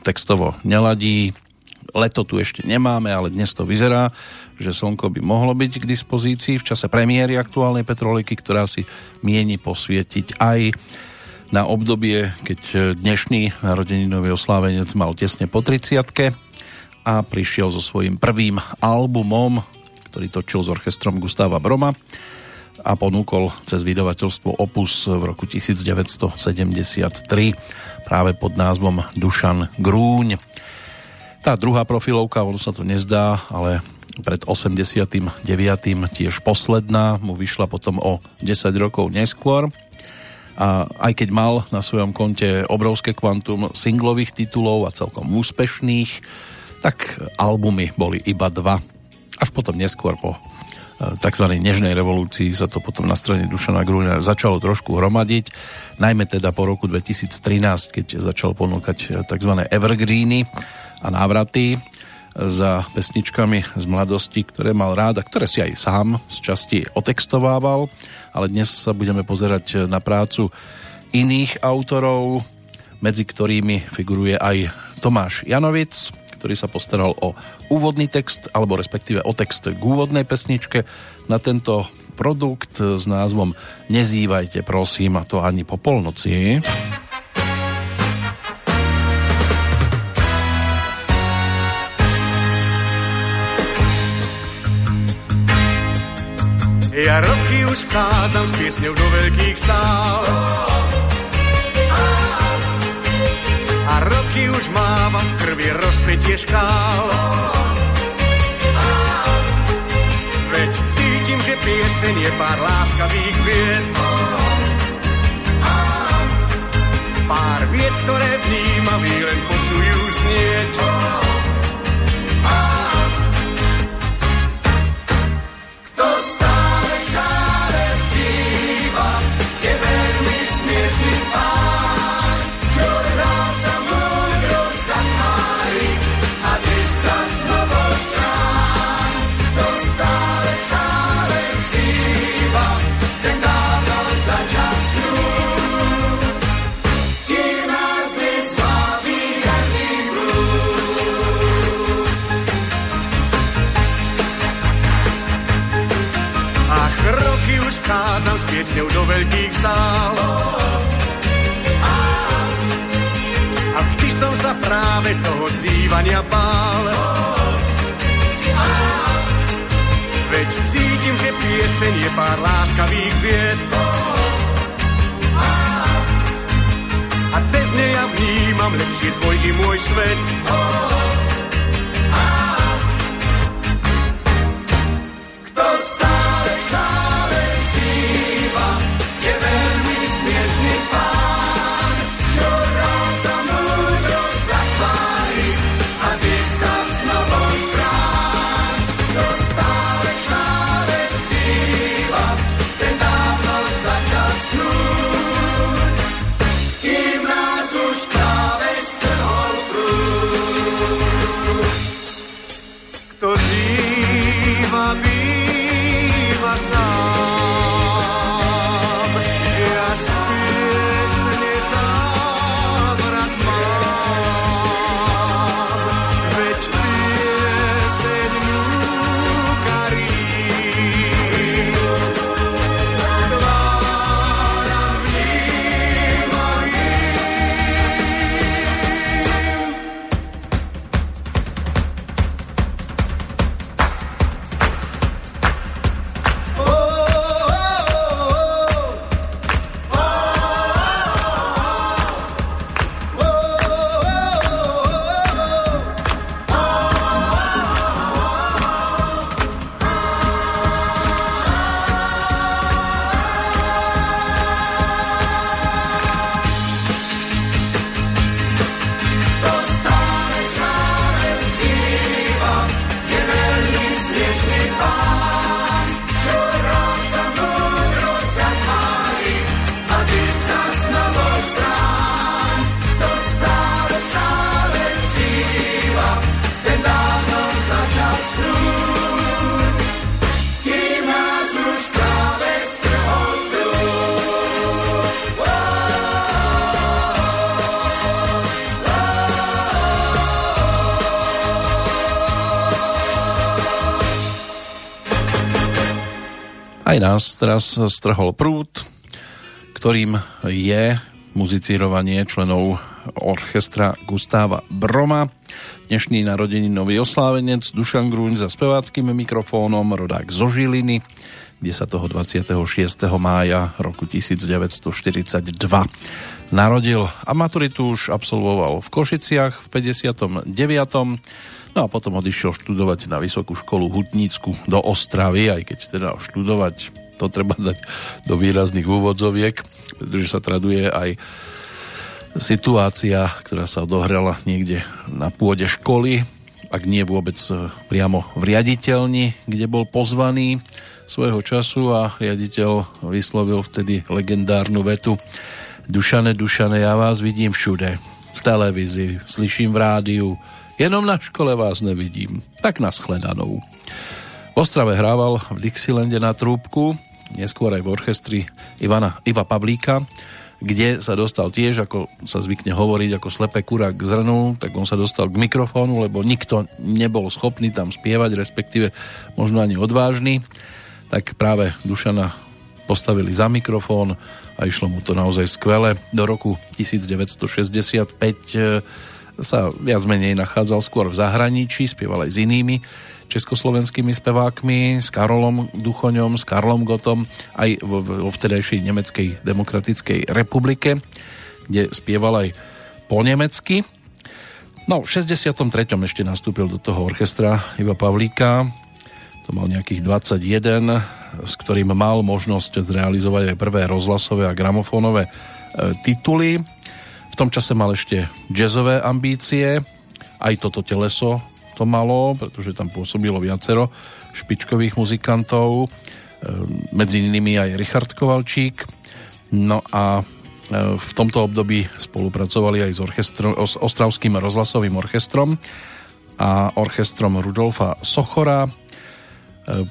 [SPEAKER 1] Textovo neladí. Leto tu ešte nemáme, ale dnes to vyzerá, že slnko by mohlo byť k dispozícii v čase premiéry aktuálnej Petroliky, ktorá si mieni posvietiť aj na obdobie, keď dnešný narodeninový oslávenec mal tesne po 30 a prišiel so svojím prvým albumom, ktorý točil s orchestrom Gustava Broma. a ponúkol cez vydavateľstvo Opus v roku 1973 práve pod názvom Dušan Grúň. Tá druhá profilovka, ono sa to nezdá, ale pred 89. tiež posledná, mu vyšla potom o 10 rokov neskôr. A aj keď mal na svojom konte obrovské kvantum singlových titulov a celkom úspešných, tak albumy boli iba dva. Až potom neskôr po tzv. nežnej revolúcii sa to potom na strane Dušana Grúňa začalo trošku hromadiť, najmä teda po roku 2013, keď začal ponúkať e, tzv. evergreeny a návraty za pesničkami z mladosti, ktoré mal rád a ktoré si aj sám z časti otextovával, ale dnes sa budeme pozerať na prácu iných autorov, medzi ktorými figuruje aj Tomáš Janovic, ktorý sa postaral o úvodný text, alebo respektíve o text k úvodnej pesničke na tento produkt s názvom Nezývajte prosím, a to ani po polnoci.
[SPEAKER 7] Ja roky už vchádzam s piesňou do veľkých sál. A roky už mávam v krvi rozpetie škál. Veď cítim, že pieseň je pár láskavých vied. Pár vied, ktoré vnímam, len počujú znieť. piesňou veľkých sál. A vždy som sa práve toho zývania bál. Veď cítim, že pieseň je pár láskavých vied. A cez ne ja vnímam lepšie tvoj i môj svet. Kto
[SPEAKER 1] nás teraz strhol prúd, ktorým je muzicírovanie členov orchestra Gustáva Broma. Dnešný nový oslávenec Dušan Grúň za speváckým mikrofónom, rodák zo Žiliny, kde sa toho 26. mája roku 1942 narodil a maturitu už absolvoval v Košiciach v 59. No a potom odišiel študovať na Vysokú školu Hutnícku do Ostravy, aj keď teda študovať to treba dať do výrazných úvodzoviek, pretože sa traduje aj situácia, ktorá sa odohrala niekde na pôde školy, ak nie vôbec e, priamo v riaditeľni, kde bol pozvaný svojho času a riaditeľ vyslovil vtedy legendárnu vetu Dušane, Dušane, ja vás vidím všude. V televízii, slyším v rádiu, jenom na škole vás nevidím. Tak na shledanou. V Ostrave hrával v Dixilande na trúbku, neskôr aj v orchestri Ivana, Iva Pavlíka, kde sa dostal tiež, ako sa zvykne hovoriť, ako slepé kura k zrnu, tak on sa dostal k mikrofónu, lebo nikto nebol schopný tam spievať, respektíve možno ani odvážny. Tak práve Dušana postavili za mikrofón a išlo mu to naozaj skvele. Do roku 1965 eh, sa viac menej nachádzal skôr v zahraničí, spieval aj s inými československými spevákmi, s Karolom Duchoňom, s Karlom Gotom, aj vo, vo vtedajšej Nemeckej demokratickej republike, kde spieval aj po nemecky. No, v 63. ešte nastúpil do toho orchestra Iva Pavlíka, to mal nejakých 21, s ktorým mal možnosť zrealizovať aj prvé rozhlasové a gramofónové e, tituly. V tom čase mal ešte jazzové ambície, aj toto teleso to malo, pretože tam pôsobilo viacero špičkových muzikantov, e, medzi inými aj Richard Kovalčík. No a e, v tomto období spolupracovali aj s, orchestro, s Ostravským rozhlasovým orchestrom a orchestrom Rudolfa Sochora,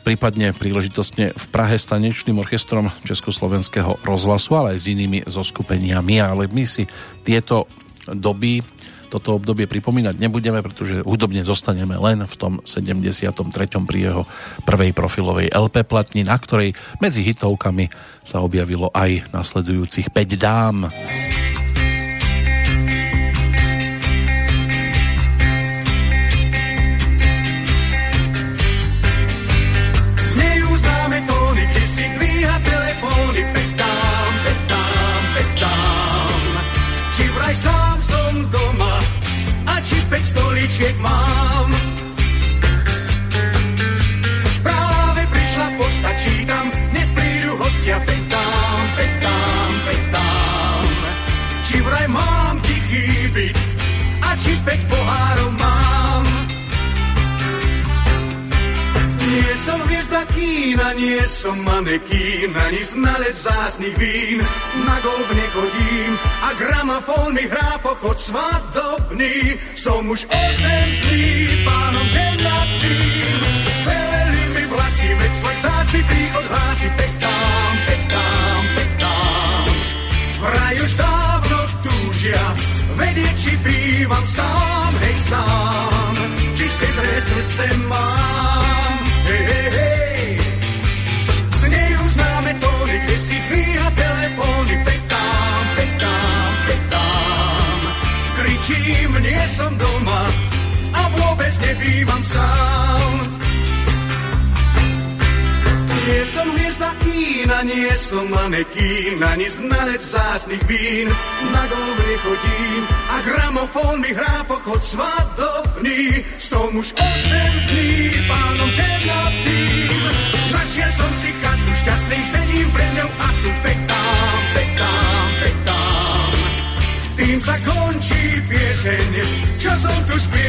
[SPEAKER 1] prípadne príležitostne v Prahe s tanečným orchestrom Československého rozhlasu, ale aj s inými zoskupeniami, ale my si tieto doby toto obdobie pripomínať nebudeme, pretože hudobne zostaneme len v tom 73. pri jeho prvej profilovej LP platni, na ktorej medzi hitovkami sa objavilo aj nasledujúcich 5 dám.
[SPEAKER 7] Stoličiek mám. Kína, nie som manekín, ani znalec zásnych vín. Na golf nechodím a gramofón mi hrá pochod svadobný. Som už osem dní pánom ženatým. Zveleli mi vlasy, veď svoj zásny príchod hlási. Pektám, pektám, pektám. Vraj už dávno túžia, vedieť, či bývam sám, hej sám. Či štedré srdce mám, Kričím, nie som doma a vôbec nebývam sám. Nie som hviezda kína, nie som manekín, ani znalec vzácných vín. Na golf chodím a gramofón mi hrá pochod svadobný. Som už osem dní čo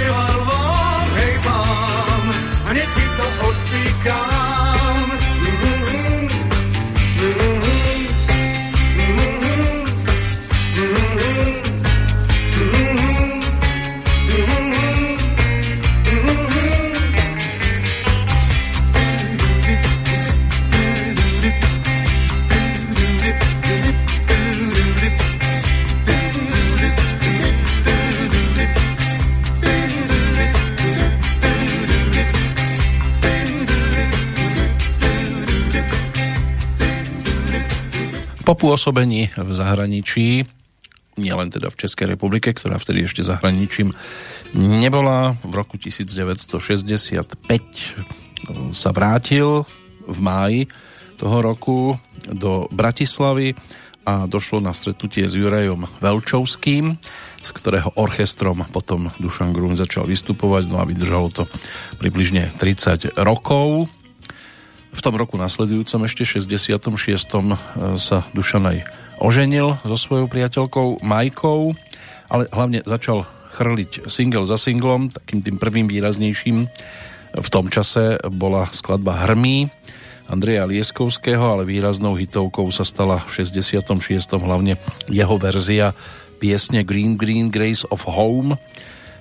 [SPEAKER 1] pôsobení v zahraničí, nielen teda v Českej republike, ktorá vtedy ešte zahraničím nebola, v roku 1965 sa vrátil v máji
[SPEAKER 7] toho roku do Bratislavy a došlo na stretnutie s Jurajom Velčovským, s ktorého orchestrom potom Dušan Grun začal vystupovať, no a vydržalo to približne 30 rokov. V tom roku nasledujúcom ešte 66. sa Dušan aj oženil so svojou priateľkou Majkou, ale hlavne začal chrliť single za singlom, takým tým prvým výraznejším v tom čase bola skladba Hrmí, Andreja Lieskovského, ale výraznou hitovkou sa stala v 66. hlavne jeho verzia piesne Green Green Grace of Home, e,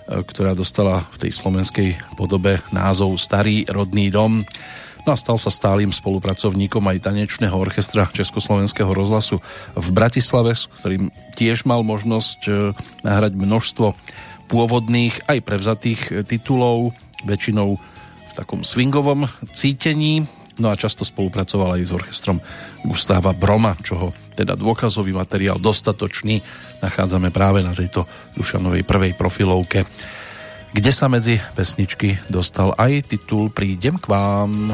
[SPEAKER 7] ktorá dostala v tej slovenskej podobe názov Starý rodný dom. No a stal sa stálym spolupracovníkom aj tanečného orchestra Československého rozhlasu v Bratislave, s ktorým tiež mal možnosť e, nahrať množstvo pôvodných aj prevzatých titulov, väčšinou v takom swingovom cítení, No a často spolupracoval aj s orchestrom Gustáva Broma, čoho teda dôkazový materiál dostatočný. Nachádzame práve na tejto Dušanovej prvej profilovke, kde sa medzi pesničky dostal aj titul Prídem k vám.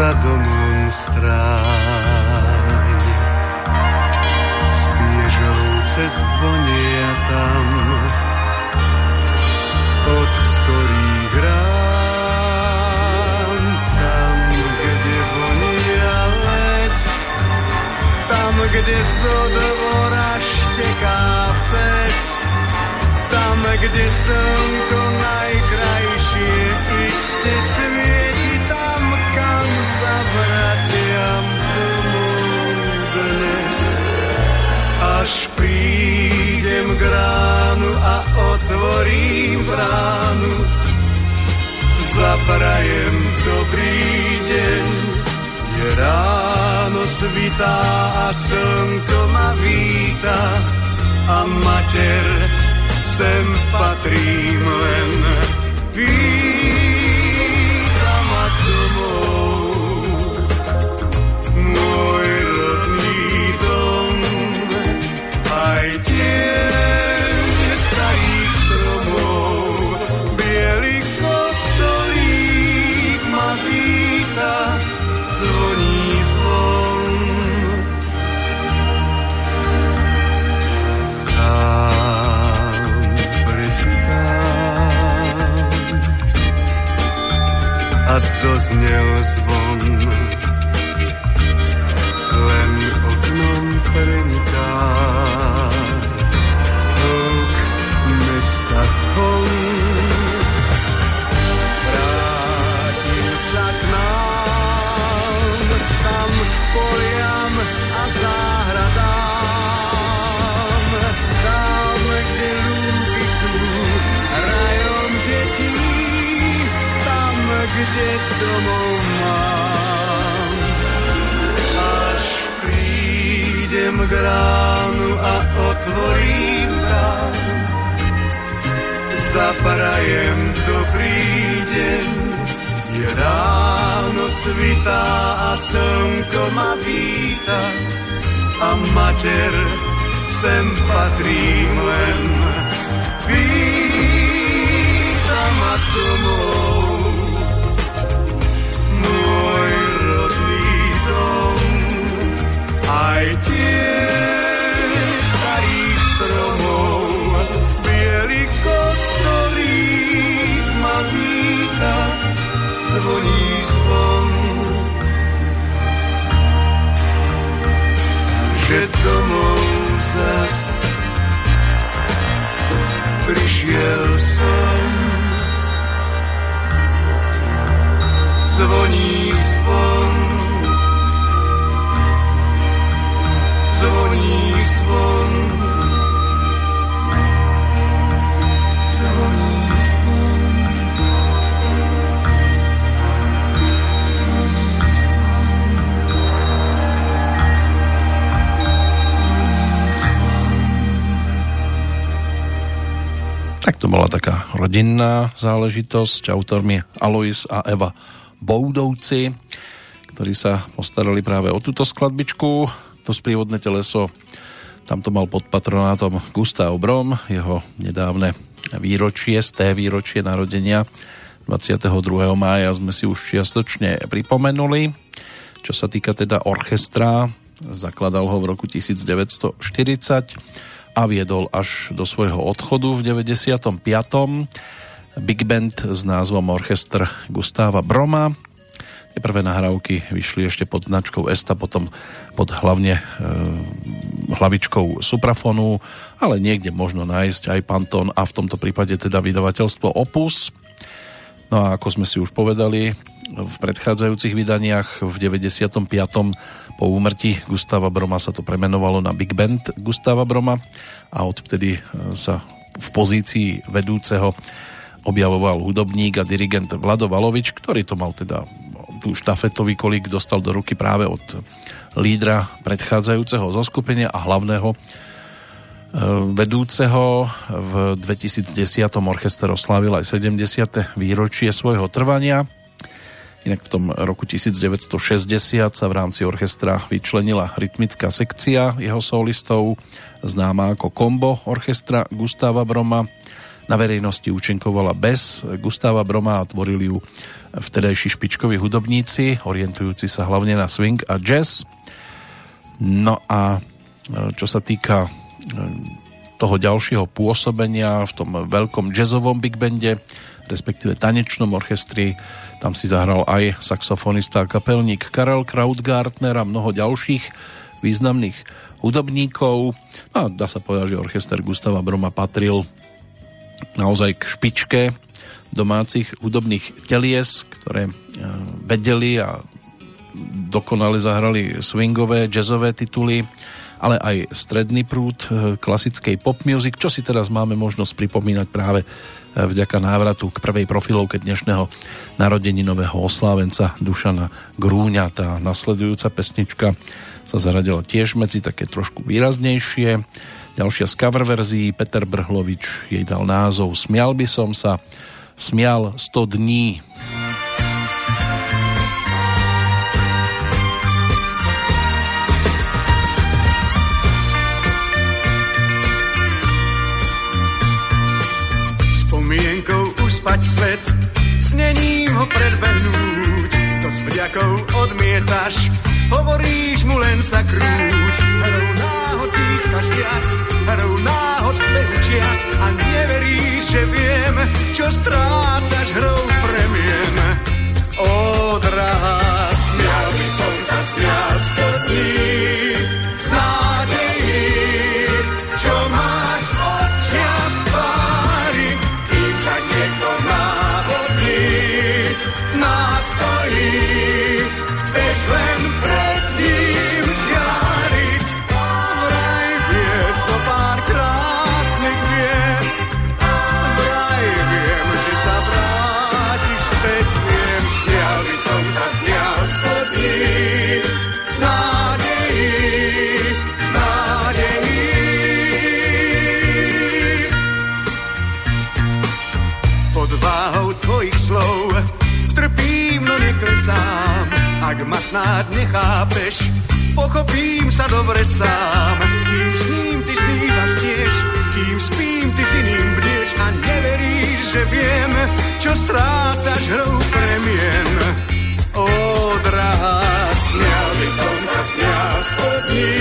[SPEAKER 7] za domom stráň. S piežou cez vonia tam, od skorých rán. Tam, kde vonia les, tam, kde zo dvora šteká pes, tam, kde slnko najkrajšie až prídem k ránu a otvorím bránu. Zaprajem dobrý deň, je ráno svitá a slnko ma víta a mater sem patrím len. Víta. Daniel. hovorím vám, zaprajem dobrý deň. Je ráno svitá a slnko ma víta a mater sem patrím len. Vítam a domov môj rodný dom aj tie ktorých ma víta zvoní zvon. Že domov zas prišiel som. Zvoní zvon. Zvoní zvon.
[SPEAKER 1] To bola taká rodinná záležitosť. Autormi Alois a Eva Boudovci, ktorí sa postarali práve o túto skladbičku. To sprievodné teleso, tam to mal pod patronátom Gustav Brom, jeho nedávne výročie, z té výročie narodenia 22. mája sme si už čiastočne pripomenuli. Čo sa týka teda orchestra, zakladal ho v roku 1940 a viedol až do svojho odchodu v 95. Big Band s názvom Orchestr Gustáva Broma. Tie prvé nahrávky vyšli ešte pod značkou Esta, potom pod hlavne e, hlavičkou Suprafonu, ale niekde možno nájsť aj Pantón a v tomto prípade teda vydavateľstvo Opus. No a ako sme si už povedali, v predchádzajúcich vydaniach v 95. po úmrtí Gustava Broma sa to premenovalo na Big Band Gustava Broma a odvtedy e, sa v pozícii vedúceho objavoval hudobník a dirigent Vlado Valovič, ktorý to mal teda tú štafetový kolík dostal do ruky práve od lídra predchádzajúceho zoskupenia a hlavného e, vedúceho. V 2010. orchester oslávil aj 70. výročie svojho trvania Inak v tom roku 1960 sa v rámci orchestra vyčlenila rytmická sekcia jeho solistov, známa ako kombo orchestra Gustava Broma. Na verejnosti účinkovala bez Gustava Broma a tvorili ju vtedajší špičkoví hudobníci, orientujúci sa hlavne na swing a jazz. No a e, čo sa týka e, toho ďalšieho pôsobenia v tom veľkom jazzovom big bande, respektíve tanečnom orchestri, tam si zahral aj saxofonista a kapelník Karel Krautgartner a mnoho ďalších významných hudobníkov. A dá sa povedať, že orchester Gustava Broma patril naozaj k špičke domácich hudobných telies, ktoré e, vedeli a dokonale zahrali swingové, jazzové tituly, ale aj stredný prúd e, klasickej pop music, čo si teraz máme možnosť pripomínať práve vďaka návratu k prvej profilovke dnešného narodeninového oslávenca Dušana Grúňa. Tá nasledujúca pesnička sa zaradila tiež medzi také trošku výraznejšie. Ďalšia z cover verzií Peter Brhlovič jej dal názov Smial by som sa, smial 100 dní.
[SPEAKER 8] Spať svet, snením ho predbehnúť. To s vďakou odmietaš, hovoríš mu len sa krúť. Hrou náhod získaš viac, hrou náhod behu čias a neveríš, že viem, čo strácaš hrou premien. O, drahá,
[SPEAKER 7] ma snáď nechápeš, pochopím sa dobre sám. Kým s ním ty snívaš tiež, kým spím ty s iným bdieš a neveríš, že viem, čo strácaš hrou premien. Ó, drahá, smial by som sa smial spodní,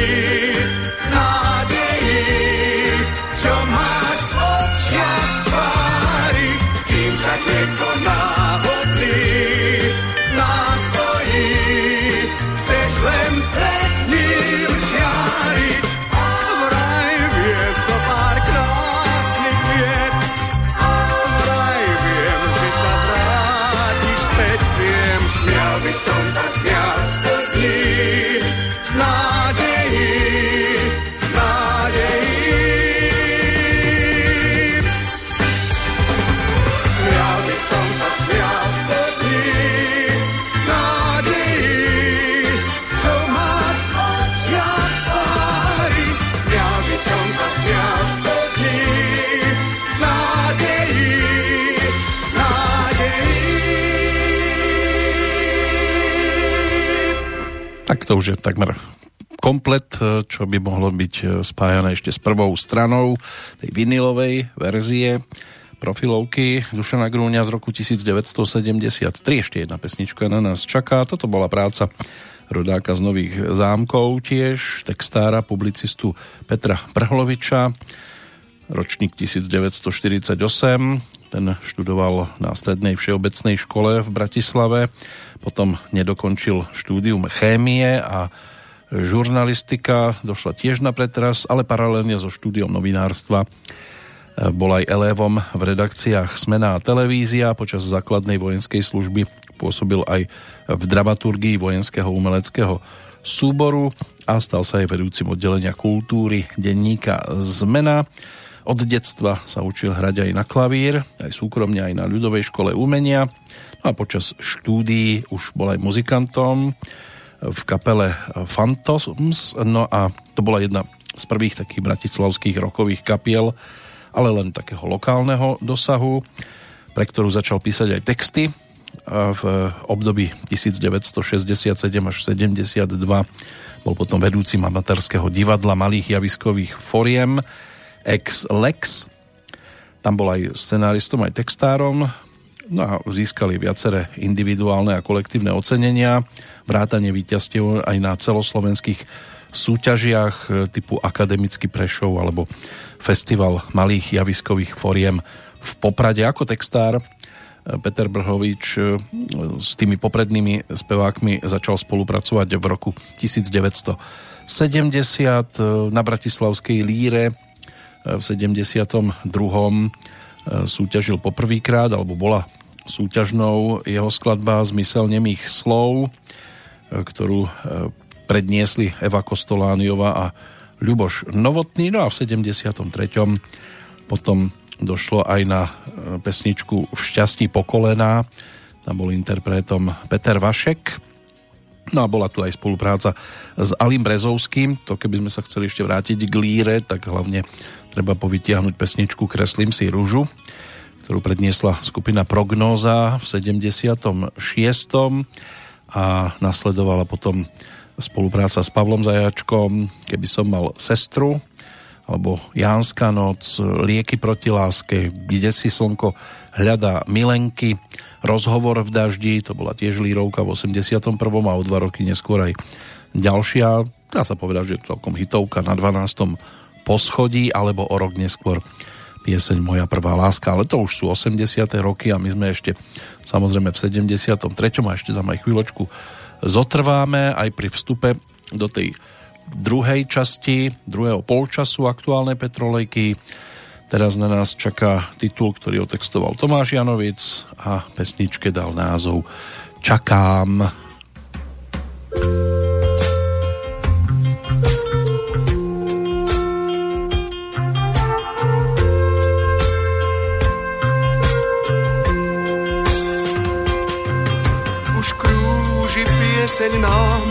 [SPEAKER 1] Tak to už je takmer komplet, e, čo by mohlo byť e, spájané ešte s prvou stranou tej vinilovej verzie profilovky Dušana Grúňa z roku 1973. Ešte jedna pesnička na nás čaká. Toto bola práca rodáka z Nových zámkov tiež, textára, publicistu Petra Prhloviča, ročník 1948. Ten študoval na strednej všeobecnej škole v Bratislave, potom nedokončil štúdium chémie a žurnalistika, došla tiež na pretras, ale paralelne so štúdiom novinárstva bol aj elévom v redakciách Smena a televízia. Počas základnej vojenskej služby pôsobil aj v dramaturgii vojenského umeleckého súboru a stal sa aj vedúcim oddelenia kultúry denníka Zmena. Od detstva sa učil hrať aj na klavír, aj súkromne, aj na ľudovej škole umenia. No a počas štúdií už bol aj muzikantom v kapele Phantoms. No a to bola jedna z prvých takých bratislavských rokových kapiel, ale len takého lokálneho dosahu, pre ktorú začal písať aj texty v období 1967 až 72 bol potom vedúcim amatérskeho divadla malých javiskových foriem ex Lex. Tam bol aj scenáristom, aj textárom. No a získali viaceré individuálne a kolektívne ocenenia, vrátanie víťazstiev aj na celoslovenských súťažiach typu Akademický Prešov alebo Festival malých javiskových foriem v Poprade ako textár. Peter Brhovič e, s tými poprednými spevákmi začal spolupracovať v roku 1970 e, na Bratislavskej líre e, v 72. súťažil poprvýkrát, alebo bola súťažnou jeho skladba Zmysel nemých slov, ktorú predniesli Eva Kostolániova a Ľuboš Novotný. No a v 73. potom došlo aj na e, pesničku V šťastí pokolená. Tam bol interpretom Peter Vašek. No a bola tu aj spolupráca s Alim Brezovským. To keby sme sa chceli ešte vrátiť k líre, tak hlavne treba povytiahnuť pesničku Kreslím si rúžu, ktorú predniesla skupina Prognóza v 76. a nasledovala potom spolupráca s Pavlom Zajačkom, keby som mal sestru, alebo Jánska noc, Lieky proti láske, Kde si slnko hľadá milenky, Rozhovor v daždi, to bola tiež lírovka v 81. a o dva roky neskôr aj ďalšia, dá sa povedať, že celkom hitovka na 12. poschodí, alebo o rok neskôr pieseň Moja prvá láska, ale to už sú 80. roky a my sme ešte samozrejme v 73. a ešte tam aj chvíľočku zotrváme aj pri vstupe do tej druhej časti, druhého polčasu aktuálnej Petrolejky. Teraz na nás čaká titul, ktorý otextoval Tomáš Janovic a pesničke dal názov Čakám. Čakám.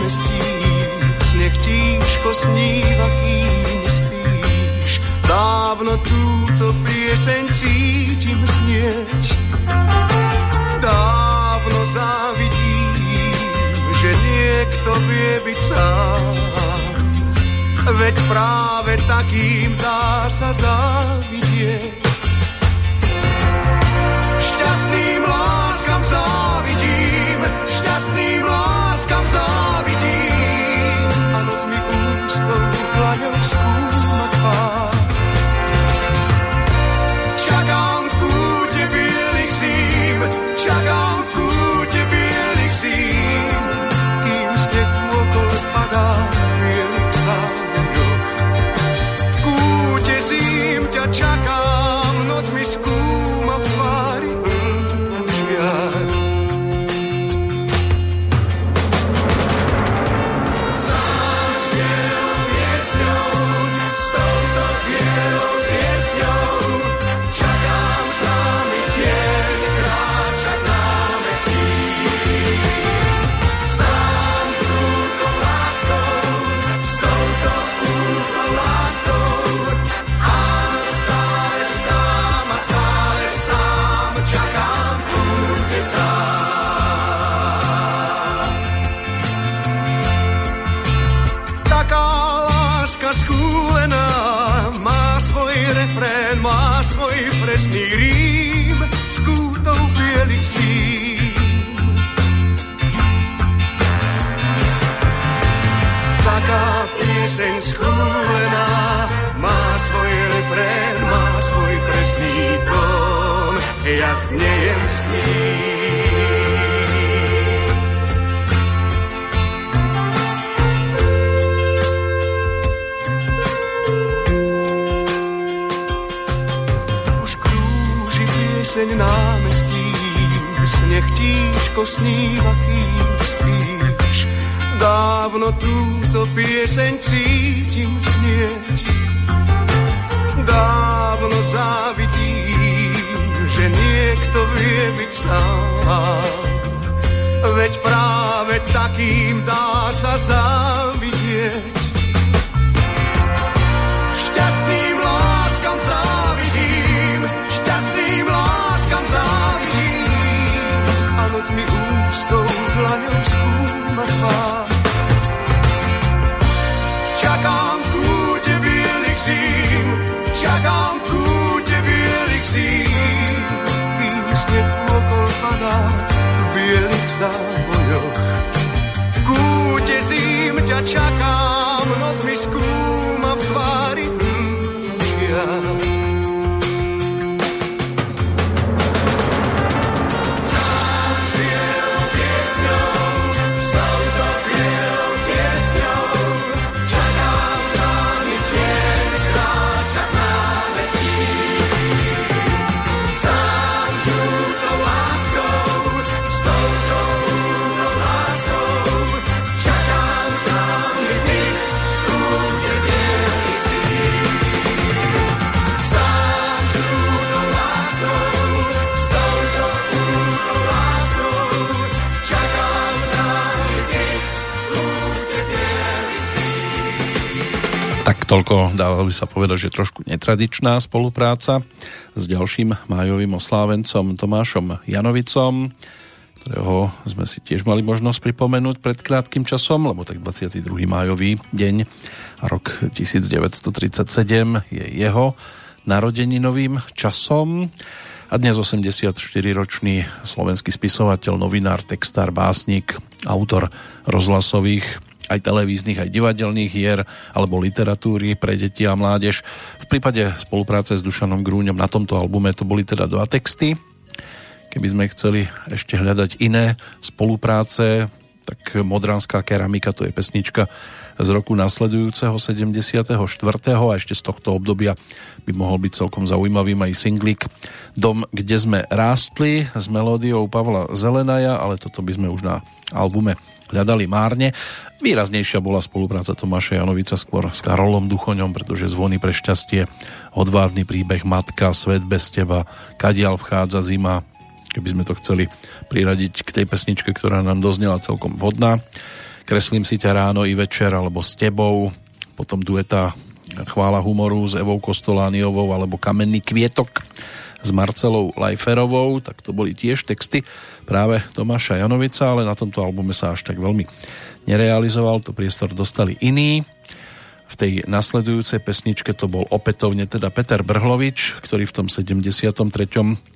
[SPEAKER 7] Námestí, sneh tížko sníva, kým spíš. Dávno túto pieseň cítim znieť, dávno závidím, že niekto vie byť sám. Veď práve takým dá sa závidieť. Šťastným láskam závidím,
[SPEAKER 1] dalo by sa povedať, že trošku netradičná spolupráca s ďalším májovým oslávencom Tomášom Janovicom, ktorého sme si tiež mali možnosť pripomenúť pred krátkým časom, lebo tak 22. májový deň a rok 1937 je jeho narodeninovým časom. A dnes 84-ročný slovenský spisovateľ, novinár, textár, básnik, autor rozhlasových aj televíznych, aj divadelných hier alebo literatúry pre deti a mládež. V prípade spolupráce s Dušanom Grúňom na tomto albume to boli teda dva texty. Keby sme chceli ešte hľadať iné spolupráce, tak Modranská keramika, to je pesnička z roku nasledujúceho 74. a ešte z tohto obdobia by mohol byť celkom zaujímavým aj singlik Dom, kde sme rástli s melódiou Pavla Zelenaja, ale toto by sme už na albume hľadali márne. Výraznejšia bola spolupráca Tomáša Janovica skôr s Karolom Duchoňom, pretože zvony pre šťastie, odvážny príbeh Matka, Svet bez teba, Kadial vchádza zima, keby sme to chceli priradiť k tej pesničke, ktorá nám doznela celkom vhodná. Kreslím si ťa ráno i večer, alebo s tebou, potom dueta Chvála humoru s Evou Kostolániovou alebo Kamenný kvietok s Marcelou Lajferovou, tak to boli tiež texty práve Tomáša Janovica, ale na tomto albume sa až tak veľmi nerealizoval, to priestor dostali iní. V tej nasledujúcej pesničke to bol opätovne teda Peter Brhlovič, ktorý v tom 73.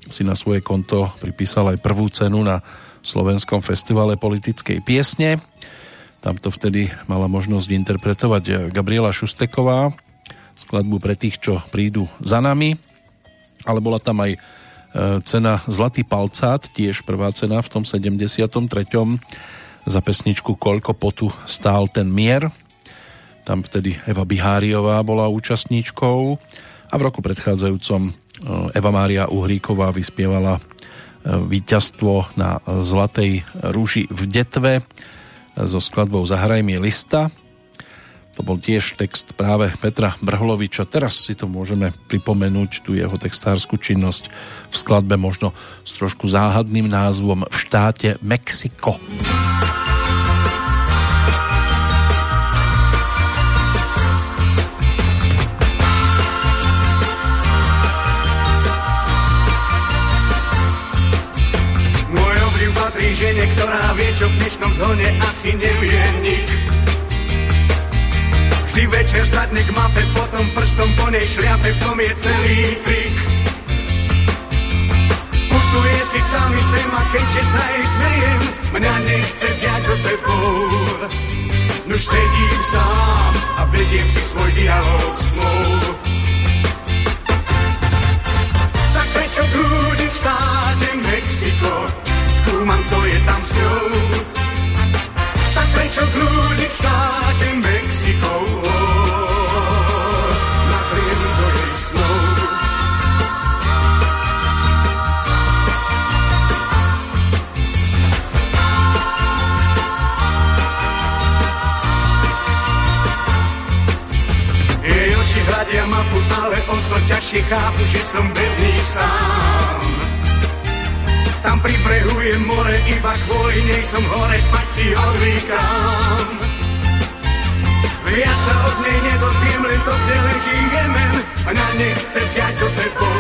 [SPEAKER 1] si na svoje konto pripísal aj prvú cenu na Slovenskom festivale politickej piesne. Tam to vtedy mala možnosť interpretovať Gabriela Šusteková, skladbu pre tých, čo prídu za nami. Ale bola tam aj cena Zlatý palcát, tiež prvá cena v tom 73 za pesničku Koľko potu stál ten mier. Tam vtedy Eva Biháriová bola účastníčkou a v roku predchádzajúcom e, Eva Mária Uhríková vyspievala e, víťazstvo na Zlatej rúži v Detve e, so skladbou Zahraj mi lista. To bol tiež text práve Petra Brhloviča. Teraz si to môžeme pripomenúť, tú jeho textárskú činnosť v skladbe možno s trošku záhadným názvom V štáte Mexiko. Mexiko.
[SPEAKER 7] žene, ktorá vie, čo v dnešnom zhone asi nevie nik. Vždy večer sadne k mape, potom prstom po nej šliape, v tom je celý trik. Putuje si tam i sem a keďže sa jej smejem, mňa nechce vziať so sebou. No Nuž sedím sám a vediem si svoj dialog s. Tak prečo krúdi v štáte Mexiko? Skúmam, co je tam s ňou. Tak prečo krúdi stále?
[SPEAKER 8] chápu, že som bez nich sám. Tam pri brehu je more, iba kvôli nej som hore, spať si odvykám. Viac sa od nej nedozviem, len to, kde leží Jemen, mňa nechce vziať so sebou.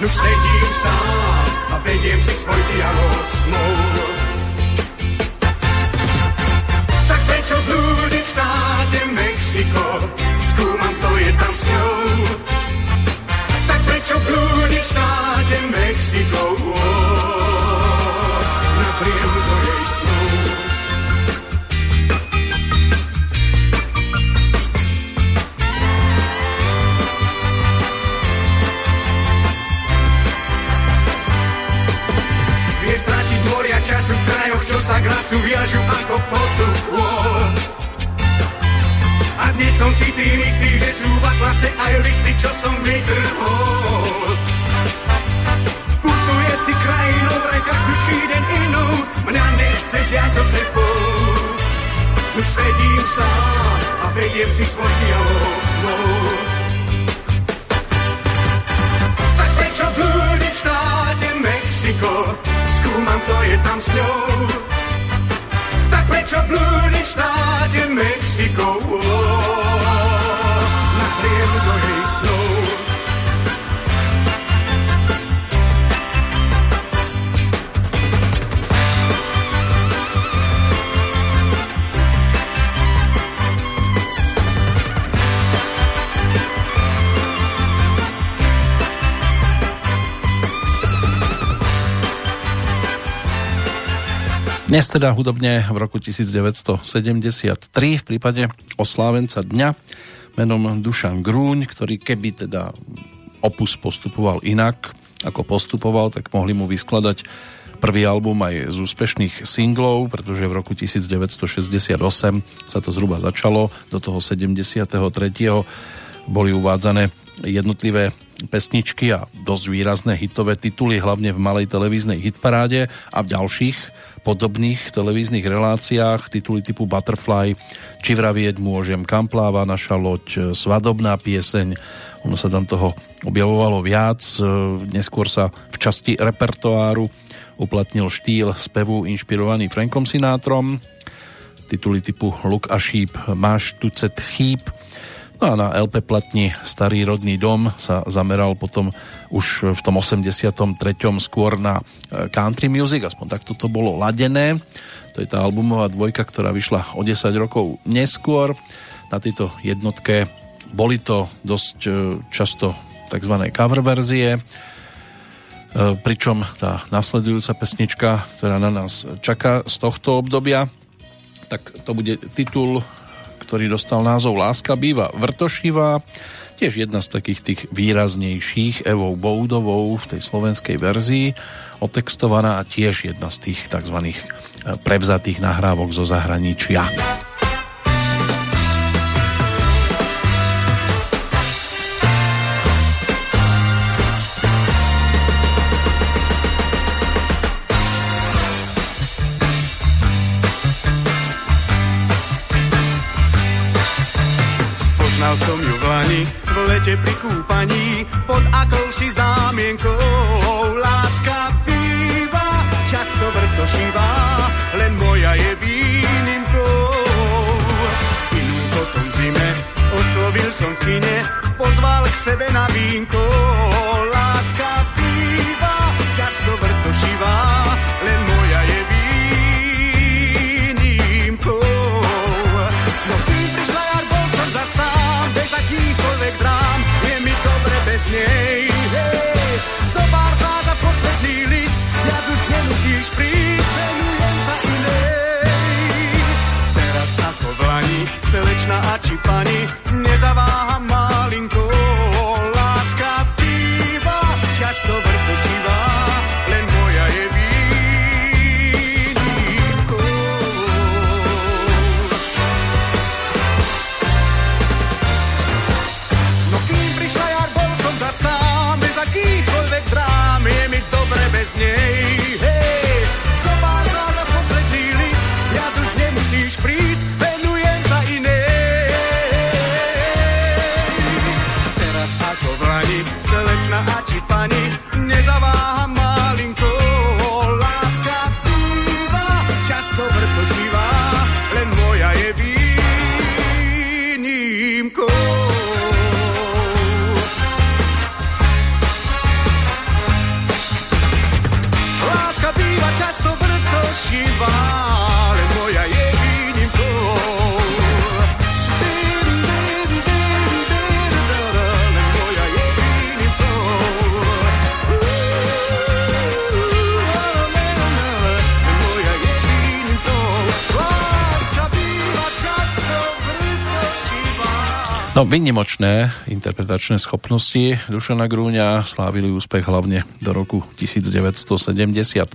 [SPEAKER 8] Nuž sedím sám a vediem si svoj dialog s tmou. Tak prečo blúdiť v štáte Mexiko, skúmam, to je tam s ňou. Tak prečo blúdiť v štáte Mexiko, jej snov. Vie stratiť moria čo sa k lasu viažu ako chôd. Dnes som si tým istý, že sú v atlase aj listy, čo som vytrhol. Putuje si krajinou, vraj každúčky deň inú, mňa nechce vziať so sebou. Už sedím sám a vediem si svoj
[SPEAKER 1] Dnes teda hudobne v roku 1973 v prípade oslávenca dňa menom Dušan Grúň, ktorý keby teda opus postupoval inak, ako postupoval, tak mohli mu vyskladať prvý album aj z úspešných singlov, pretože v roku 1968 sa to zhruba začalo, do toho 73. boli uvádzané jednotlivé pesničky a dosť výrazné hitové tituly, hlavne v malej televíznej hitparáde a v ďalších podobných televíznych reláciách, tituly typu Butterfly, Či vravieť môžem, Kam pláva naša loď, Svadobná pieseň, ono sa tam toho objavovalo viac, neskôr sa v časti repertoáru uplatnil štýl spevu inšpirovaný Frankom Sinátrom, tituly typu Luk a šíp, Máš tucet chýb, No a na LP platni Starý rodný dom sa zameral potom už v tom 83. skôr na e, country music, aspoň takto to bolo ladené. To je tá albumová dvojka, ktorá vyšla o 10 rokov neskôr. Na tejto jednotke boli to dosť e, často tzv. cover verzie, e, pričom tá nasledujúca pesnička, ktorá na nás čaká z tohto obdobia, tak to bude titul ktorý dostal názov Láska býva vrtošivá, tiež jedna z takých tých výraznejších Evou Boudovou v tej slovenskej verzii, otextovaná a tiež jedna z tých tzv. prevzatých nahrávok zo zahraničia.
[SPEAKER 7] Spoznal som ju v lani, v lete pri kúpaní, pod akousi zámienkou. Láska býva, často vrtošivá, len moja je výnimkou. Inú potom zime, oslovil som kine, pozval k sebe na vínko. funny. No,
[SPEAKER 1] vynimočné interpretačné schopnosti Dušana Grúňa slávili úspech hlavne do roku 1975.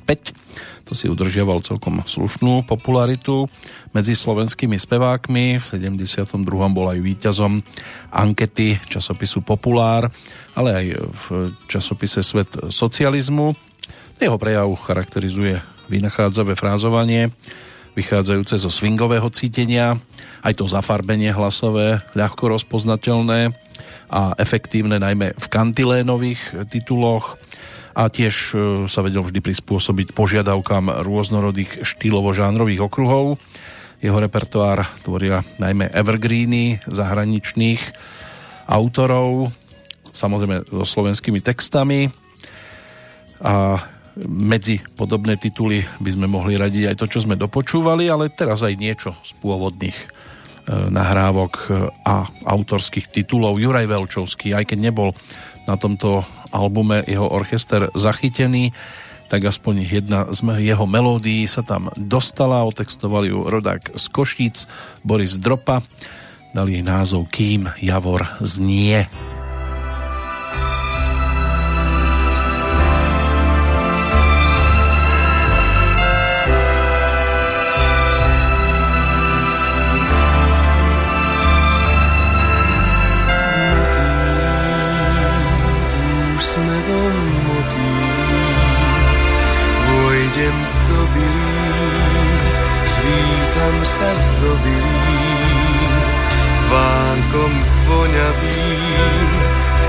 [SPEAKER 1] To si udržiaval celkom slušnú popularitu medzi slovenskými spevákmi. V 72. bol aj víťazom ankety časopisu Populár, ale aj v časopise Svet socializmu. Jeho prejav charakterizuje vynachádzavé frázovanie, vychádzajúce zo swingového cítenia, aj to zafarbenie hlasové, ľahko rozpoznateľné a efektívne najmä v kantilénových tituloch a tiež e, sa vedel vždy prispôsobiť požiadavkám rôznorodých štýlovo-žánrových okruhov. Jeho repertoár tvoria najmä evergreeny zahraničných autorov, samozrejme so slovenskými textami a medzi podobné tituly by sme mohli radiť aj to, čo sme dopočúvali, ale teraz aj niečo z pôvodných e, nahrávok e, a autorských titulov. Juraj Velčovský, aj keď nebol na tomto albume jeho orchester zachytený, tak aspoň jedna z jeho melódií sa tam dostala, otextovali ju rodák z Košíc, Boris Dropa, dali jej názov Kým Javor znie.
[SPEAKER 7] sa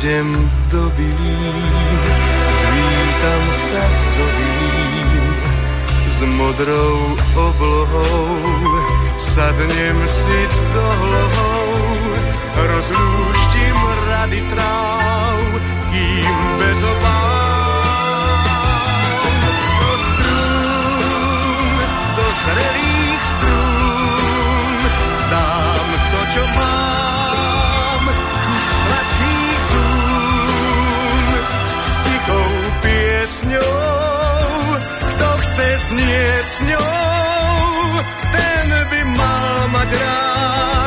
[SPEAKER 7] idem do bylín, zvítam sa obilím, s modrou oblohou, sadnem si do hlohou, rozlúštim rady tráv, kým bez obáv. Znieť s ňou, ten by mal mať rád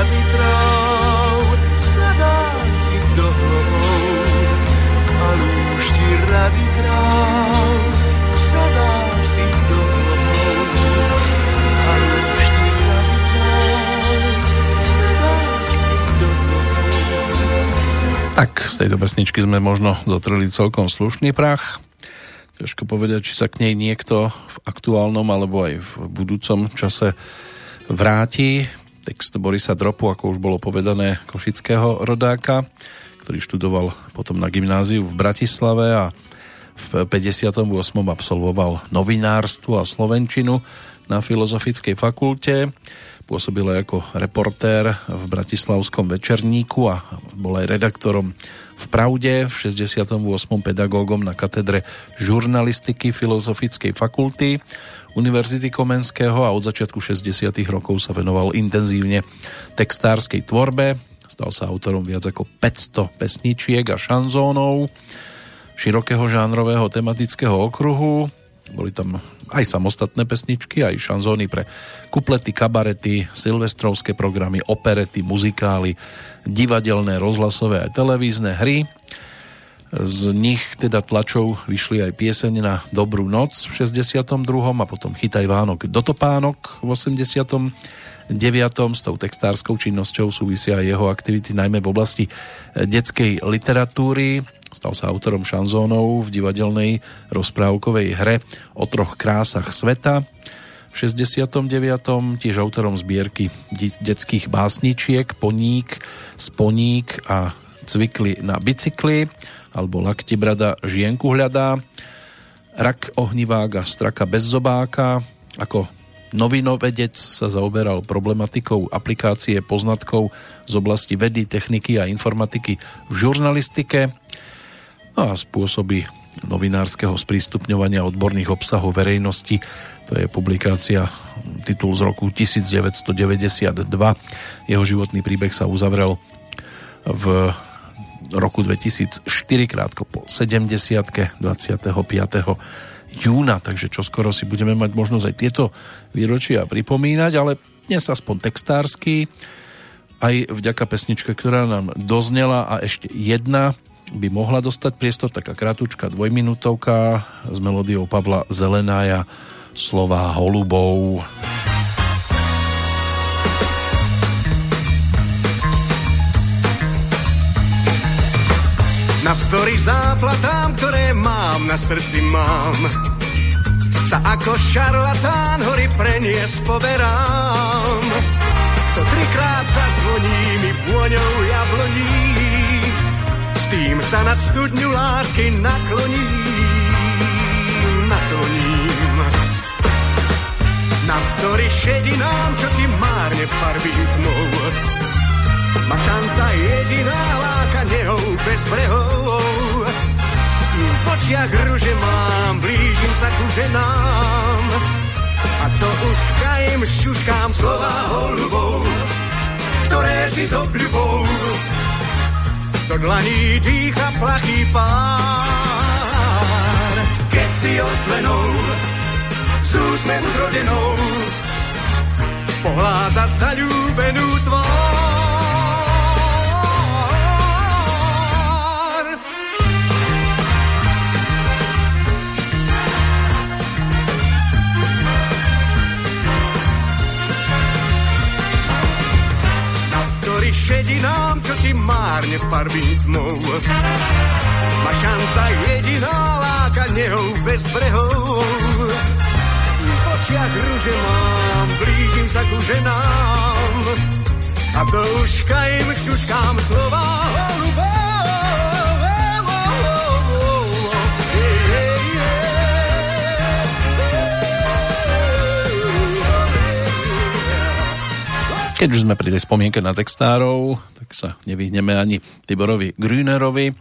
[SPEAKER 7] rady tráv, sadá si do hlohou a lúšti rady tráv, sadá si do hlohou a lúšti rady tráv, sadá si do hlohou.
[SPEAKER 1] Tak z tejto pesničky sme možno zotreli celkom slušný prach ťažko povedať, či sa k nej niekto v aktuálnom alebo aj v budúcom čase vráti. Text Borisa Dropu, ako už bolo povedané, košického rodáka, ktorý študoval potom na gymnáziu v Bratislave a v 58. absolvoval novinárstvo a slovenčinu na Filozofickej fakulte. Pôsobil aj ako reportér v Bratislavskom večerníku a bol aj redaktorom v Pravde, v 68. pedagógom na katedre žurnalistiky Filozofickej fakulty Univerzity Komenského a od začiatku 60. rokov sa venoval intenzívne textárskej tvorbe. Stal sa autorom viac ako 500 pesničiek a šanzónov širokého žánrového tematického okruhu. boli tam aj samostatné pesničky, aj šanzóny pre kuplety, kabarety, silvestrovské programy, operety, muzikály, divadelné, rozhlasové a televízne hry. Z nich teda tlačov vyšli aj pieseň na Dobrú noc v 62. a potom Chytaj Vánok do Topánok v 89. S tou textárskou činnosťou súvisia jeho aktivity najmä v oblasti detskej literatúry Stal sa autorom šanzónov v divadelnej rozprávkovej hre o troch krásach sveta. V 69. tiež autorom zbierky detských básničiek Poník, Sponík a Cvikli na bicykli alebo Lakti brada žienku hľadá. Rak ohnivák a straka bez zobáka ako Novinovedec sa zaoberal problematikou aplikácie poznatkov z oblasti vedy, techniky a informatiky v žurnalistike no a spôsoby novinárskeho sprístupňovania odborných obsahov verejnosti. To je publikácia, titul z roku 1992. Jeho životný príbeh sa uzavrel v roku 2004, krátko po 70. 25. júna, takže čo skoro si budeme mať možnosť aj tieto výročia pripomínať, ale dnes aspoň textársky, aj vďaka pesničke, ktorá nám doznela a ešte jedna by mohla dostať priestor, taká kratučka dvojminútovka s melódiou Pavla Zelenája slova holubov.
[SPEAKER 7] Navzdory záplatám, ktoré mám na srdci mám, sa ako šarlatán hory preniesť poverám. To trikrát zazvoní mi vôňou jabloní, tým sa nad studňu lásky nakloním, nakloním. Navzdory šedinám, čo si márne farbí tmou, má šanca jediná láka nehou bez brehov. V očiach ruže mám, blížim sa ku ženám, a to už kajem šuškám slova holubou, ktoré si s obľubou do dlaní dýcha plachý pár. Keď si oslenou, s úsmev zrodenou, pohľáda zalúbenú tvár. Šedinám, čo si márne farbí tmou. Má šanca jediná láka nehou bez brehov. V očiach rúže mám, blížim sa ku ženám. A do uška im šuškám slova holubov.
[SPEAKER 1] Keď už sme pri tej spomienke na textárov, tak sa nevyhneme ani Tiborovi Grünerovi.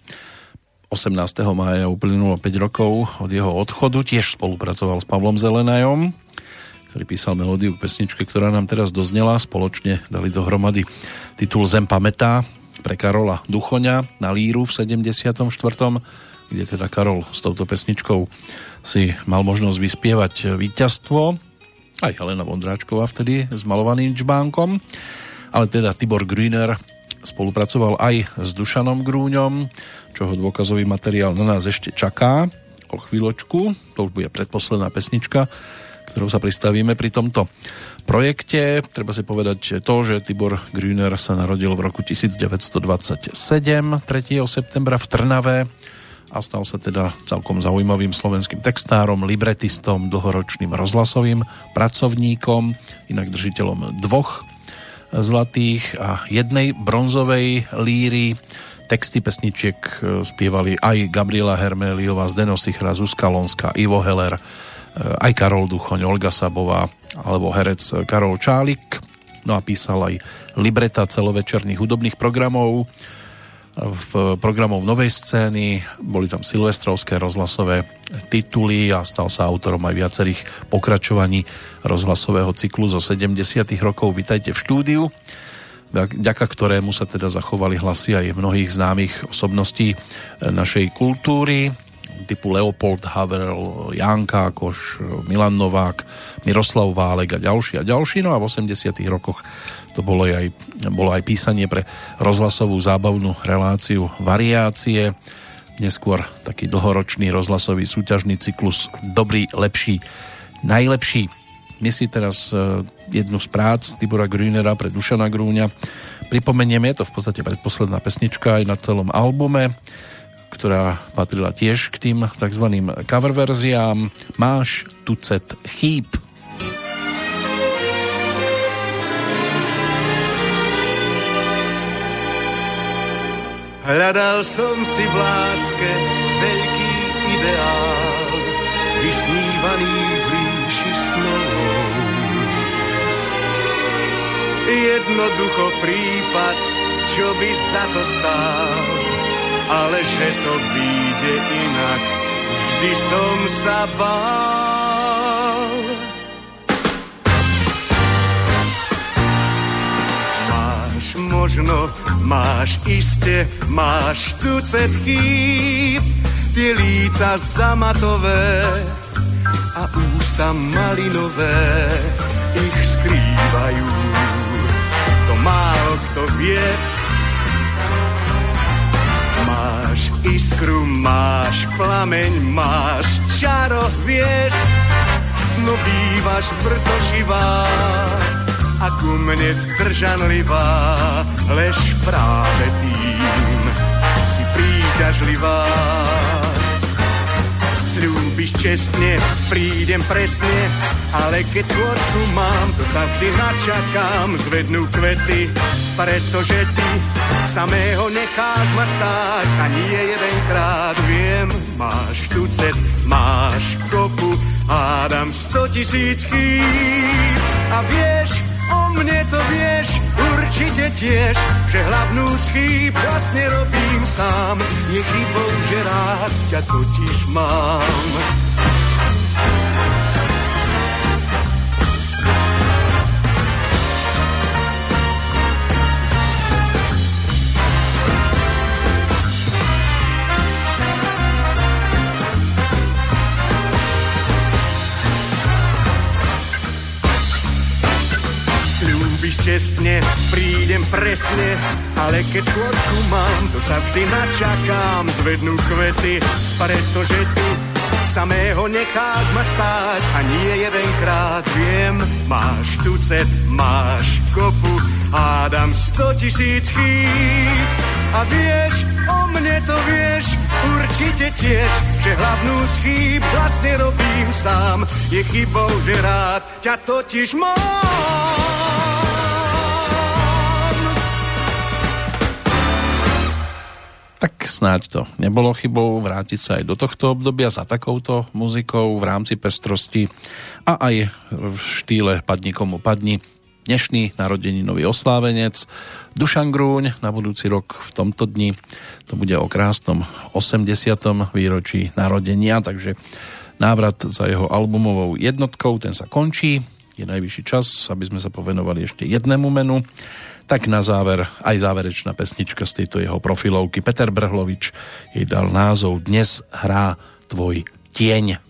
[SPEAKER 1] 18. mája uplynulo 5 rokov od jeho odchodu, tiež spolupracoval s Pavlom Zelenajom, ktorý písal melódiu k pesničke, ktorá nám teraz doznela. Spoločne dali dohromady titul Zem pamätá pre Karola Duchoňa na Líru v 74. kde teda Karol s touto pesničkou si mal možnosť vyspievať víťazstvo aj Helena Vondráčková vtedy s malovaným čbánkom, ale teda Tibor Grüner spolupracoval aj s Dušanom Grúňom, čoho dôkazový materiál na nás ešte čaká o chvíľočku, to už bude predposledná pesnička, ktorou sa pristavíme pri tomto projekte. Treba si povedať to, že Tibor Grüner sa narodil v roku 1927, 3. septembra v Trnave a stal sa teda celkom zaujímavým slovenským textárom, libretistom, dlhoročným rozhlasovým pracovníkom, inak držiteľom dvoch zlatých a jednej bronzovej líry. Texty pesničiek e, spievali aj Gabriela Herméliová, Zdeno Sichra, Zuzka Lonská, Ivo Heller, e, aj Karol Duchoň, Olga Sabová alebo herec Karol Čálik. No a písal aj libreta celovečerných hudobných programov v programov Novej scény, boli tam silvestrovské rozhlasové tituly a stal sa autorom aj viacerých pokračovaní rozhlasového cyklu zo 70. rokov Vítajte v štúdiu, vďaka ktorému sa teda zachovali hlasy aj mnohých známych osobností našej kultúry. Typu Leopold Havel, Jan Kákoš, Milan Novák, Miroslav Válek a ďalší a ďalší. No a v 80 rokoch to bolo aj, bolo aj písanie pre rozhlasovú zábavnú reláciu Variácie, neskôr taký dlhoročný rozhlasový súťažný cyklus Dobrý, lepší, najlepší. My si teraz e, jednu z prác Tibora Grünera pre Dušana Grúňa pripomenieme, je to v podstate predposledná pesnička aj na celom albume, ktorá patrila tiež k tým tzv. cover verziám. Máš tucet chýb.
[SPEAKER 7] Hľadal som si v láske veľký ideál, vysnívaný v ríši snou. Jednoducho prípad, čo by sa to stál, ale že to vyjde inak, vždy som sa bál. Máš možno, máš iste, máš tucet chýb, tie líca zamatové a ústa malinové ich skrývajú málo kto vie. Iskru, máš plameň, máš čaro vieš, no bývaš vrtoživá a ku mne zdržanlivá, lež práve tým si príťažlivá slúbiš čestne, prídem presne, ale keď sôrku mám, to sa vždy načakám, zvednú kvety, pretože ty samého necháš ma stáť a nie jedenkrát viem, máš tucet, máš kopu, hádam sto tisíc chýb. A vieš, o mne to vieš, určite tiež, že hlavnú schýb vlastne robím sám. Je chybou, že rád ťa totiž mám. Čestne, prídem presne, ale keď skôrku mám, to sa vždy načakám, zvednú kvety, pretože ty samého necháš ma stáť a nie jedenkrát viem, máš tucet, máš kopu, hádam sto tisíc a vieš, o mne to vieš, určite tiež, že hlavnú schýb vlastne robím sám, je chybou, že rád ťa totiž mám.
[SPEAKER 1] Tak snáď to nebolo chybou vrátiť sa aj do tohto obdobia za takouto muzikou v rámci pestrosti a aj v štýle Padni komu padni. Dnešný narodeninový oslávenec Dušan Grúň na budúci rok v tomto dni. To bude o krásnom 80. výročí narodenia, takže návrat za jeho albumovou jednotkou, ten sa končí. Je najvyšší čas, aby sme sa povenovali ešte jednému menu tak na záver aj záverečná pesnička z tejto jeho profilovky. Peter Brhlovič jej dal názov Dnes hrá tvoj tieň.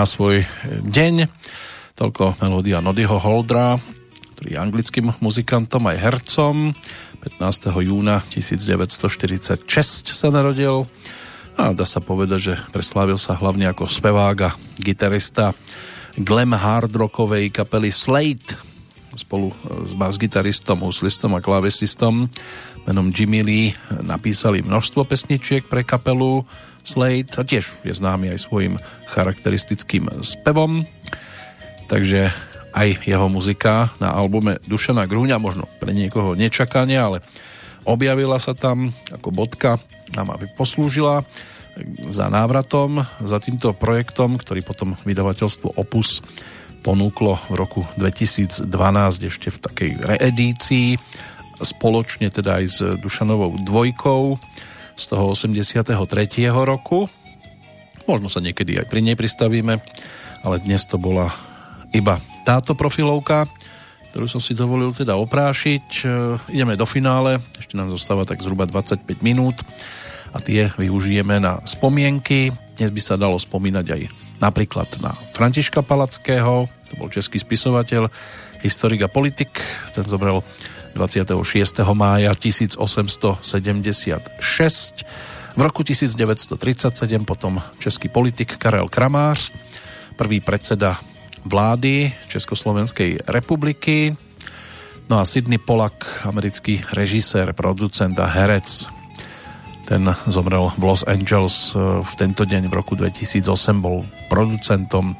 [SPEAKER 1] Má svoj deň. Toľko melódia Nodyho Holdra, ktorý je anglickým muzikantom aj hercom. 15. júna 1946 sa narodil a dá sa povedať, že preslávil sa hlavne ako spevák a gitarista glam hard rockovej kapely Slate spolu s bas-gitaristom, huslistom a klávesistom menom Jimmy Lee napísali množstvo pesničiek pre kapelu Slade a tiež je známy aj svojim charakteristickým spevom. Takže aj jeho muzika na albume Dušana Grúňa, možno pre niekoho nečakanie, ale objavila sa tam ako bodka a aby poslúžila za návratom, za týmto projektom, ktorý potom vydavateľstvo Opus ponúklo v roku 2012 ešte v takej reedícii spoločne teda aj s Dušanovou dvojkou z toho 83. roku. Možno sa niekedy aj pri nej pristavíme, ale dnes to bola iba táto profilovka, ktorú som si dovolil teda oprášiť. E, ideme do finále, ešte nám zostáva tak zhruba 25 minút a tie využijeme na spomienky. Dnes by sa dalo spomínať aj napríklad na Františka Palackého, to bol český spisovateľ, historik a politik, ten zobral 26. mája 1876. V roku 1937 potom český politik Karel Kramář, prvý predseda vlády Československej republiky, no a Sidney Polak, americký režisér, producent a herec. Ten zomrel v Los Angeles e, v tento deň v roku 2008, bol producentom,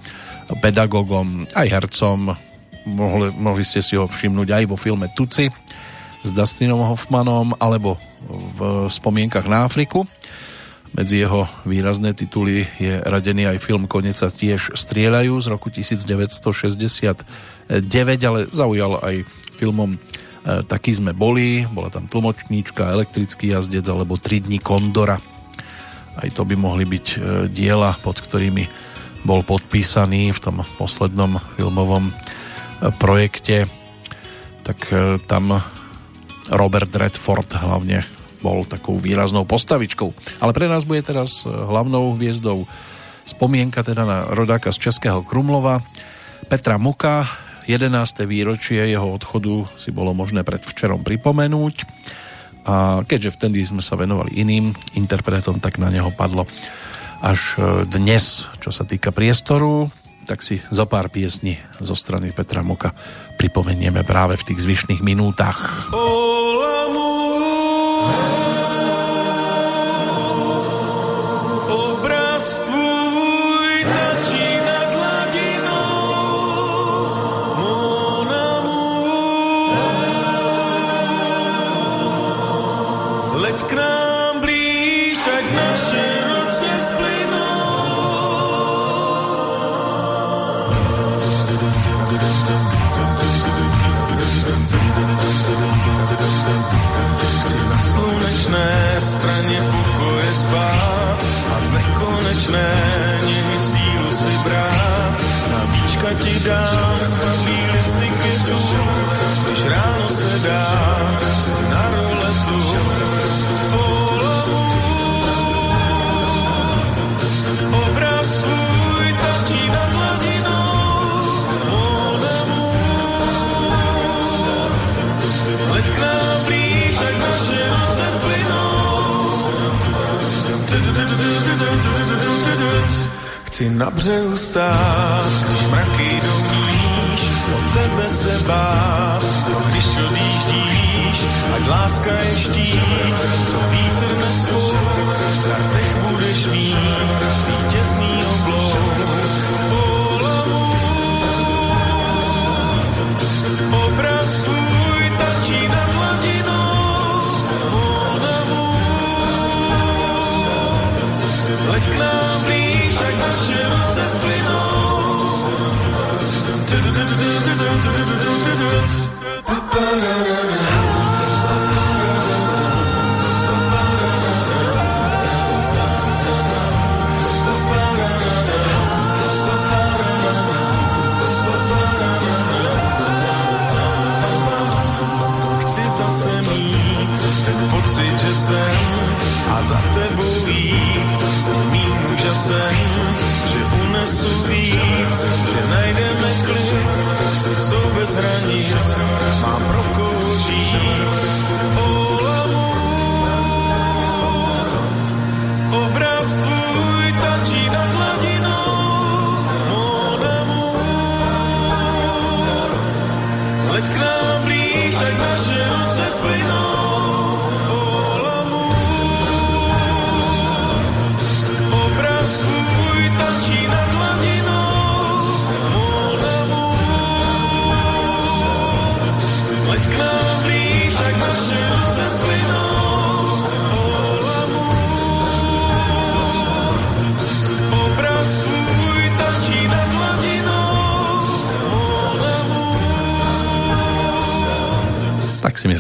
[SPEAKER 1] pedagogom, aj hercom, mohli, mohli ste si ho všimnúť aj vo filme Tuci s Dustinom Hoffmanom alebo v spomienkach na Afriku. Medzi jeho výrazné tituly je radený aj film Konec sa tiež strieľajú z roku 1969, ale zaujal aj filmom e, Taký sme boli, bola tam tlmočníčka, elektrický jazdec alebo Tri dní Kondora. Aj to by mohli byť e, diela, pod ktorými bol podpísaný v tom poslednom filmovom projekte, tak e, tam Robert Redford hlavne bol takou výraznou postavičkou. Ale pre nás bude teraz e, hlavnou hviezdou spomienka teda na rodáka z Českého Krumlova Petra Muka. 11. výročie jeho odchodu si bolo možné predvčerom pripomenúť a keďže vtedy sme sa venovali iným interpretom, tak na neho padlo až e, dnes, čo sa týka priestoru tak si zo pár piesní zo strany Petra Moka pripomenieme práve v tých zvyšných minútach.
[SPEAKER 6] dám na břehu stát, když mraky jdou níž, o tebe se bát, když odjíždíš, ať láska je štít, co vítr nespou, v kartech budeš mít. Vítězný
[SPEAKER 1] going on.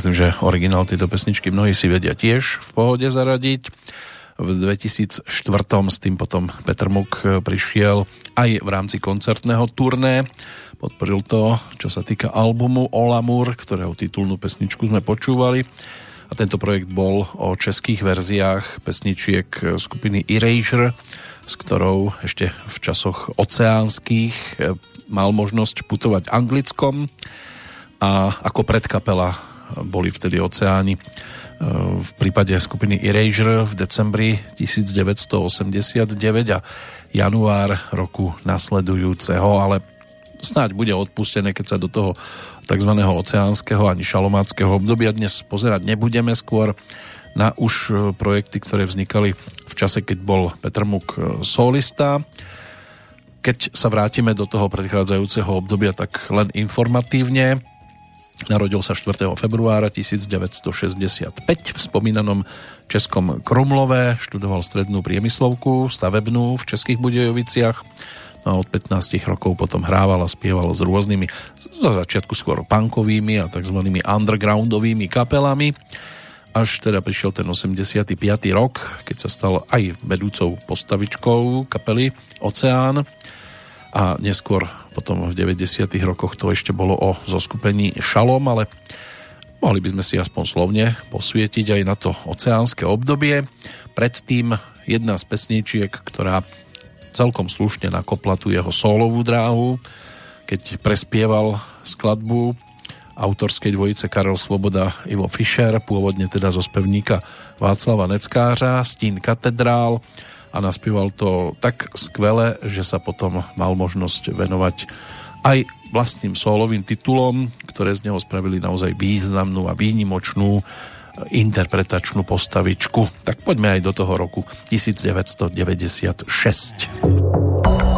[SPEAKER 1] Myslím, že originál tejto pesničky mnohí si vedia tiež v pohode zaradiť. V 2004 s tým potom Petr Muk prišiel aj v rámci koncertného turné. Podporil to, čo sa týka albumu Olamur, ktorého titulnú pesničku sme počúvali. A tento projekt bol o českých verziách pesničiek skupiny Erasure, s ktorou ešte v časoch oceánskych eh, mal možnosť putovať anglickom a ako predkapela boli vtedy oceáni e, v prípade skupiny Erasure v decembri 1989 a január roku nasledujúceho, ale snáď bude odpustené, keď sa do toho tzv. oceánskeho ani šalomáckého obdobia dnes pozerať nebudeme skôr na už e, projekty, ktoré vznikali v čase, keď bol Petr Muk e, solista. Keď sa vrátime do toho predchádzajúceho obdobia, tak len informatívne. Narodil sa 4. februára 1965 v spomínanom Českom Krumlove, študoval strednú priemyslovku, stavebnú v Českých Budejoviciach no a od 15 rokov potom hrával a spieval s rôznymi, za začiatku skôr punkovými a tzv. undergroundovými kapelami až teda prišiel ten 85. rok, keď sa stal aj vedúcou postavičkou kapely Oceán a neskôr potom v 90. rokoch to ešte bolo o zoskupení Šalom, ale mohli by sme si aspoň slovne posvietiť aj na to oceánske obdobie. Predtým jedna z pesničiek, ktorá celkom slušne nakopla tú jeho solovú dráhu, keď prespieval skladbu autorskej dvojice Karel Svoboda Ivo Fischer, pôvodne teda zo spevníka Václava Neckářa, Stín katedrál a naspieval to tak skvele, že sa potom mal možnosť venovať aj vlastným solovým titulom, ktoré z neho spravili naozaj významnú a výnimočnú interpretačnú postavičku. Tak poďme aj do toho roku 1996.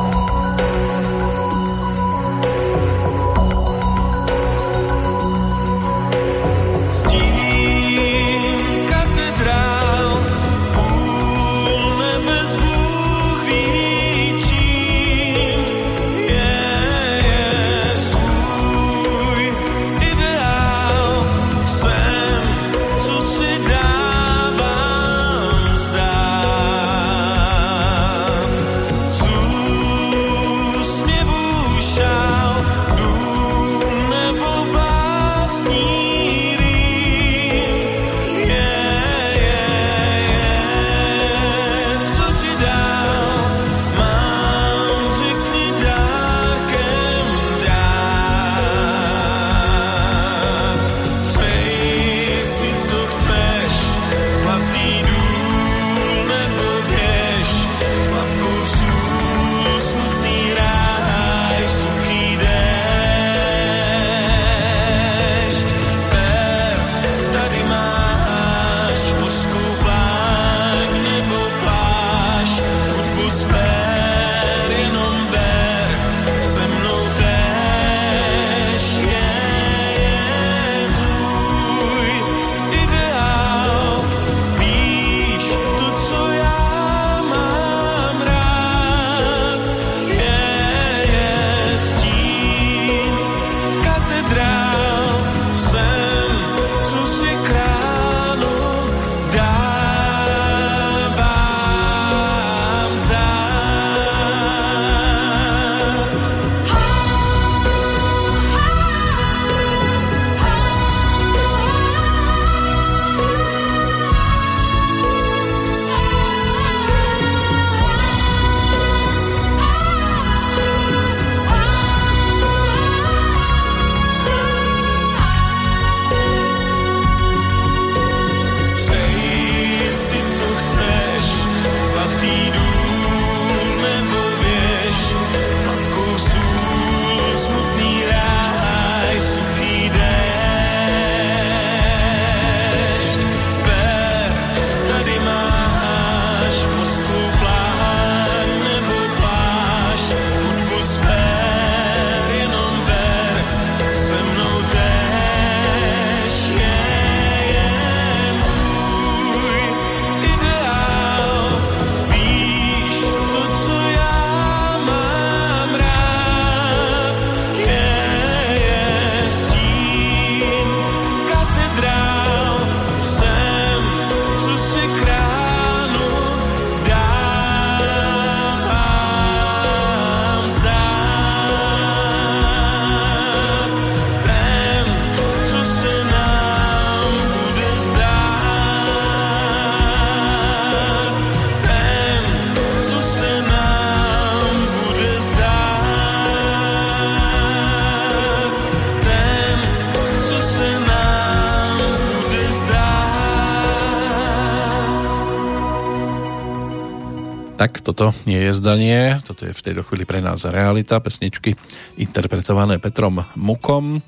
[SPEAKER 1] toto nie je zdanie, toto je v tejto chvíli pre nás realita, pesničky interpretované Petrom Mukom.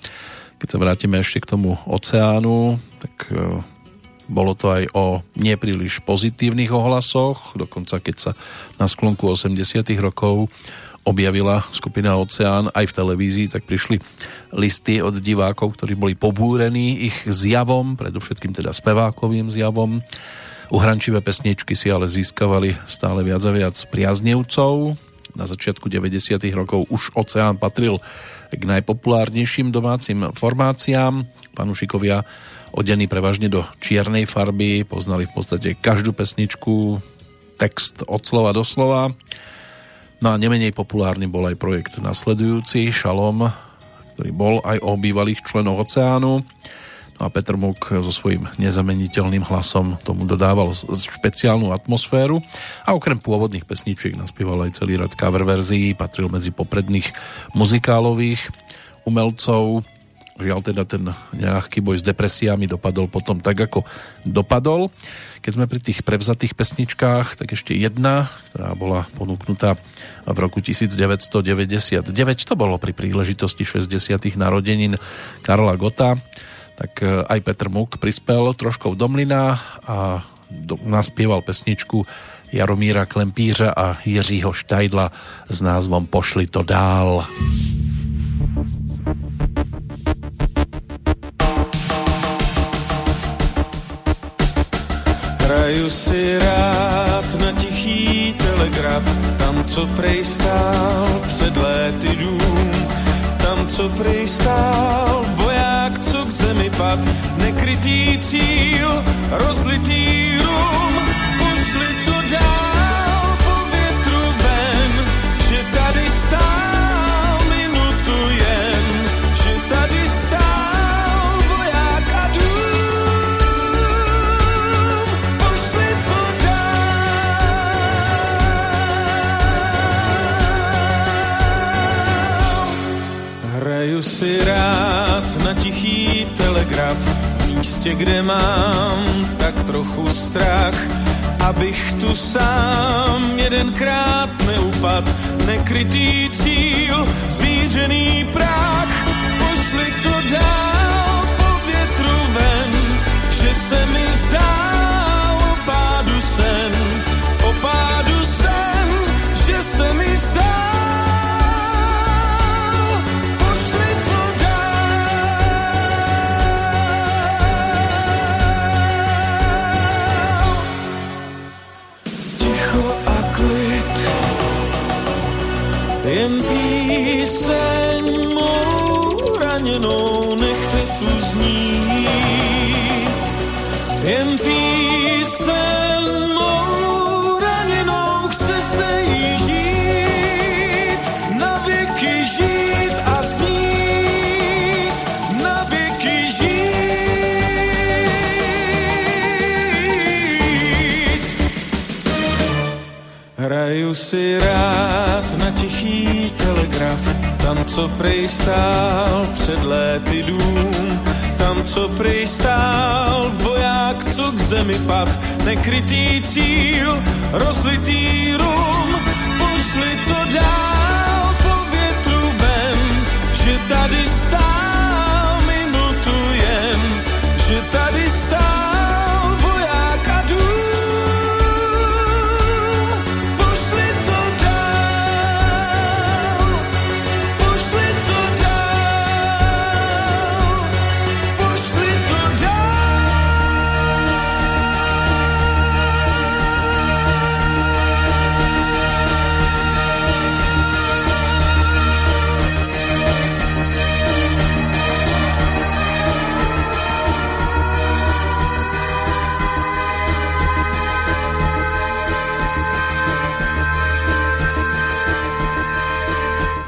[SPEAKER 1] Keď sa vrátime ešte k tomu oceánu, tak e, bolo to aj o nepríliš pozitívnych ohlasoch, dokonca keď sa na sklonku 80 rokov objavila skupina Oceán aj v televízii, tak prišli listy od divákov, ktorí boli pobúrení ich zjavom, predovšetkým teda spevákovým zjavom Uhrančivé pesničky si ale získavali stále viac a viac priaznevcov. Na začiatku 90. rokov už Oceán patril k najpopulárnejším domácim formáciám. Panušikovia odení prevažne do čiernej farby, poznali v podstate každú pesničku, text od slova do slova. No a nemenej populárny bol aj projekt nasledujúci, Šalom, ktorý bol aj o bývalých členoch Oceánu. No a Petr Muk so svojím nezameniteľným hlasom tomu dodával špeciálnu atmosféru a okrem pôvodných pesničiek naspieval aj celý rad cover verzií, patril medzi popredných muzikálových umelcov. Žiaľ teda ten nejaký boj s depresiami dopadol potom tak, ako dopadol. Keď sme pri tých prevzatých pesničkách, tak ešte jedna, ktorá bola ponúknutá v roku 1999, to bolo pri príležitosti 60. narodenín Karla Gota tak e, aj Petr Muk prispel troškou do mlyna a do, naspieval pesničku Jaromíra Klempířa a Jiřího Štajdla s názvom Pošli to dál.
[SPEAKER 6] Hraju si rád na tichý telegraf, tam, co prej stál před léty dům, tam, co prej stál voják, co k zemi pad, nekrytý cíl, rozlitý rum, pošli to dál po větru ven, že tady stál v místě, kde mám tak trochu strach, abych tu sám jedenkrát neupad, nekrytý cíl, zvířený tu znít. Jen píseň mou raněnou chce se jí žít, na věky žít a snít, na věky žít. Hraju si rád na tichý telegraf, tam, co prej stál před léty dům, tam, co prej stál voják, co k zemi pad, nekrytý cíl, rozlitý rum, pošli to dál po větru ven, že tady stál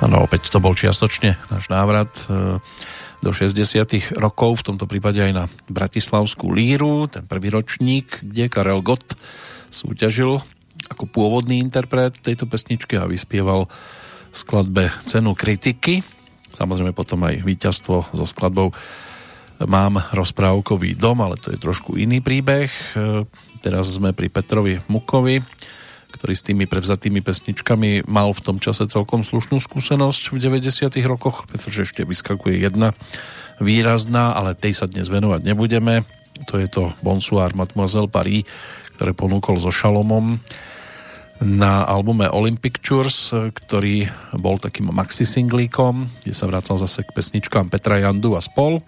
[SPEAKER 1] Áno, opäť to bol čiastočne náš návrat e, do 60 rokov, v tomto prípade aj na Bratislavskú líru, ten prvý ročník, kde Karel Gott súťažil ako pôvodný interpret tejto pesničky a vyspieval skladbe Cenu kritiky. Samozrejme potom aj víťazstvo so skladbou Mám rozprávkový dom, ale to je trošku iný príbeh. E, Teraz sme pri Petrovi Mukovi, ktorý s tými prevzatými pesničkami mal v tom čase celkom slušnú skúsenosť v 90. rokoch, pretože ešte vyskakuje jedna výrazná, ale tej sa dnes venovať nebudeme. To je to Bonsoir Mademoiselle Paris, ktoré ponúkol so Šalomom na albume Olympic Tours, ktorý bol takým maxi singlíkom, kde sa vracal zase k pesničkám Petra Jandu a spol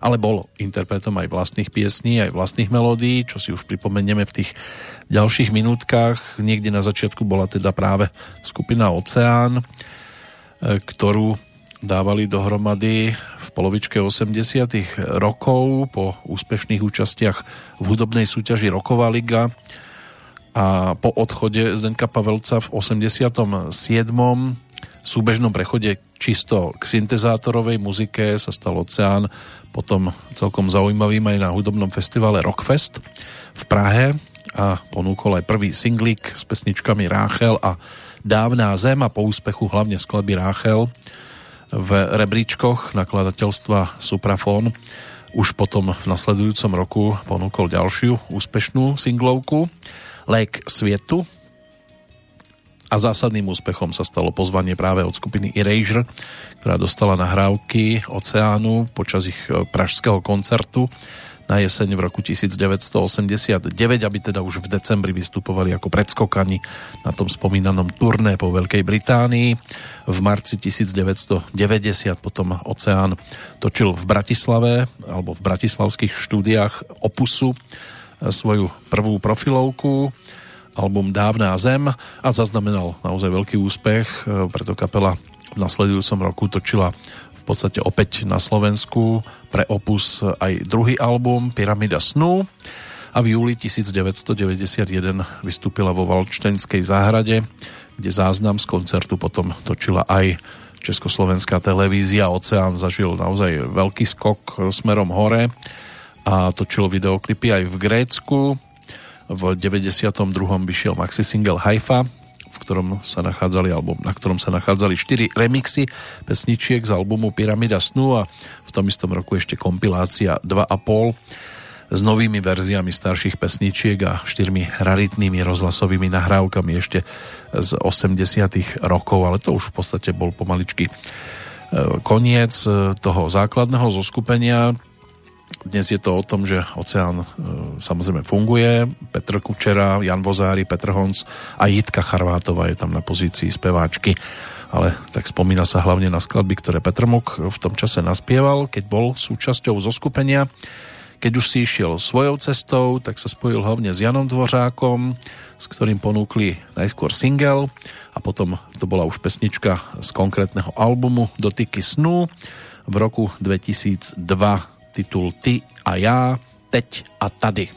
[SPEAKER 1] ale bol interpretom aj vlastných piesní, aj vlastných melódií, čo si už pripomenieme v tých ďalších minútkach. Niekde na začiatku bola teda práve skupina Oceán, e, ktorú dávali dohromady v polovičke 80 rokov po úspešných účastiach v hudobnej súťaži Roková liga a po odchode Zdenka Pavelca v 87 súbežnom prechode čisto k syntezátorovej muzike sa stal Oceán potom celkom zaujímavým aj na hudobnom festivale Rockfest v Prahe a ponúkol aj prvý singlík s pesničkami Ráchel a Dávná zem a po úspechu hlavne skladby Ráchel v rebríčkoch nakladateľstva Suprafon. Už potom v nasledujúcom roku ponúkol ďalšiu úspešnú singlovku Lék svietu a zásadným úspechom sa stalo pozvanie práve od skupiny Erasure, ktorá dostala nahrávky Oceánu počas ich e, pražského koncertu na jeseň v roku 1989, aby teda už v decembri vystupovali ako predskokani na tom spomínanom turné po Veľkej Británii. V marci 1990 potom Oceán točil v Bratislave alebo v bratislavských štúdiách Opusu e, svoju prvú profilovku album Dávná zem a zaznamenal naozaj veľký úspech, e, preto kapela v nasledujúcom roku točila v podstate opäť na Slovensku pre Opus aj druhý album Pyramida snu a v júli 1991 vystúpila vo Valčtenskej záhrade, kde záznam z koncertu potom točila aj Československá televízia. Oceán zažil naozaj veľký skok smerom hore a točil videoklipy aj v Grécku, v 92. vyšiel maxi single Haifa, v ktorom sa nachádzali, alebo na ktorom sa nachádzali 4 remixy pesničiek z albumu Pyramida snu a v tom istom roku ešte kompilácia 2,5 s novými verziami starších pesničiek a štyrmi raritnými rozhlasovými nahrávkami ešte z 80 rokov, ale to už v podstate bol pomaličky e, koniec e, toho základného zoskupenia, dnes je to o tom, že oceán e, samozrejme funguje. Petr Kučera, Jan Vozári, Petr Honc a Jitka Charvátová je tam na pozícii speváčky. Ale tak spomína sa hlavne na skladby, ktoré Petr Muk v tom čase naspieval, keď bol súčasťou zoskupenia. Keď už si išiel svojou cestou, tak sa spojil hlavne s Janom Dvořákom, s ktorým ponúkli najskôr single a potom to bola už pesnička z konkrétneho albumu Dotyky snu v roku 2002 titul Ty a já, teď a tady.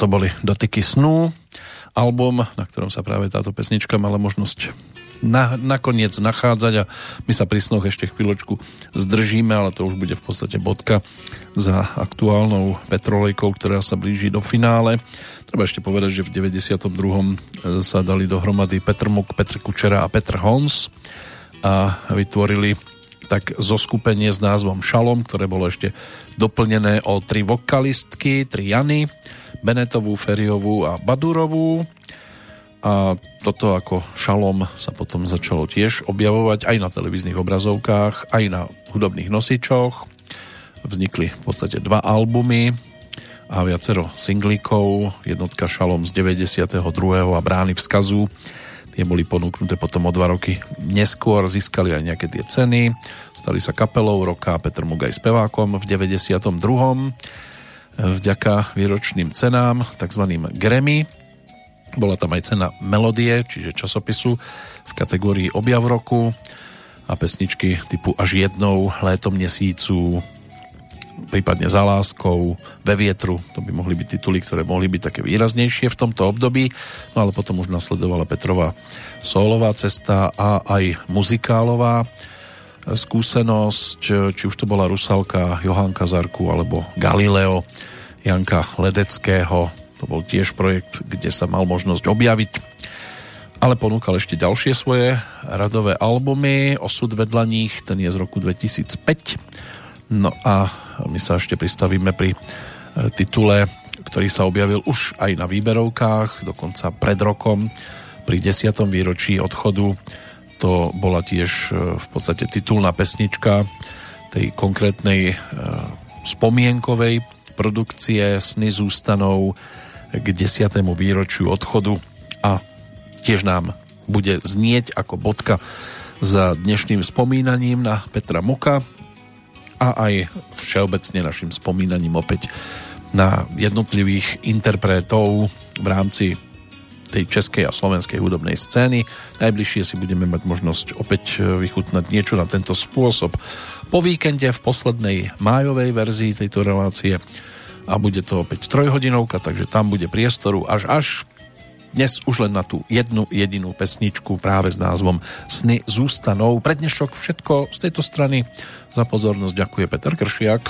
[SPEAKER 1] Toto boli Dotyky snú, album, na ktorom sa práve táto pesnička mala možnosť na, nakoniec nachádzať a my sa pri snoch ešte chvíľočku zdržíme, ale to už bude v podstate bodka za aktuálnou petrolejkou, ktorá sa blíži do finále. Treba ešte povedať, že v 92. sa dali dohromady Petr Muk, Petr Kučera a Petr Hons a vytvorili tak zoskupenie s názvom Šalom, ktoré bolo ešte doplnené o tri vokalistky, tri Jany, Benetovú, Feriovú a Badurovú. A toto ako šalom sa potom začalo tiež objavovať aj na televíznych obrazovkách, aj na hudobných nosičoch. Vznikli v podstate dva albumy a viacero singlíkov. Jednotka Šalom z 92. a Brány vzkazu. Tie boli ponúknuté potom o dva roky neskôr, získali aj nejaké tie ceny. Stali sa kapelou roka Petr Mugaj spevákom v 92 vďaka výročným cenám, tzv. Grammy. Bola tam aj cena melodie, čiže časopisu v kategórii objav roku a pesničky typu Až jednou, Létom měsícu, prípadne za láskou, ve vietru, to by mohli byť tituly, ktoré mohli byť také výraznejšie v tomto období, no ale potom už nasledovala Petrova solová cesta a aj muzikálová skúsenosť, či už to bola Rusalka Johanka Zarku alebo Galileo Janka Ledeckého. To bol tiež projekt, kde sa mal možnosť objaviť. Ale ponúkal ešte ďalšie svoje radové albumy. Osud vedľa nich, ten je z roku 2005. No a my sa ešte pristavíme pri e, titule, ktorý sa objavil už aj na výberovkách, dokonca pred rokom pri 10. výročí odchodu to bola tiež e, v podstate titulná pesnička tej konkrétnej e, spomienkovej produkcie Sny zústanou k 10. výročiu odchodu a tiež nám bude znieť ako bodka za dnešným spomínaním na Petra Muka a aj všeobecne našim spomínaním opäť na jednotlivých interpretov v rámci tej českej a slovenskej hudobnej scény. Najbližšie si budeme mať možnosť opäť vychutnať niečo na tento spôsob po víkende v poslednej májovej verzii tejto relácie a bude to opäť trojhodinovka, takže tam bude priestoru až až dnes už len na tú jednu jedinú pesničku práve s názvom Sny zústanou. Pre dnešok všetko z tejto strany. Za pozornosť ďakuje Peter Kršiak.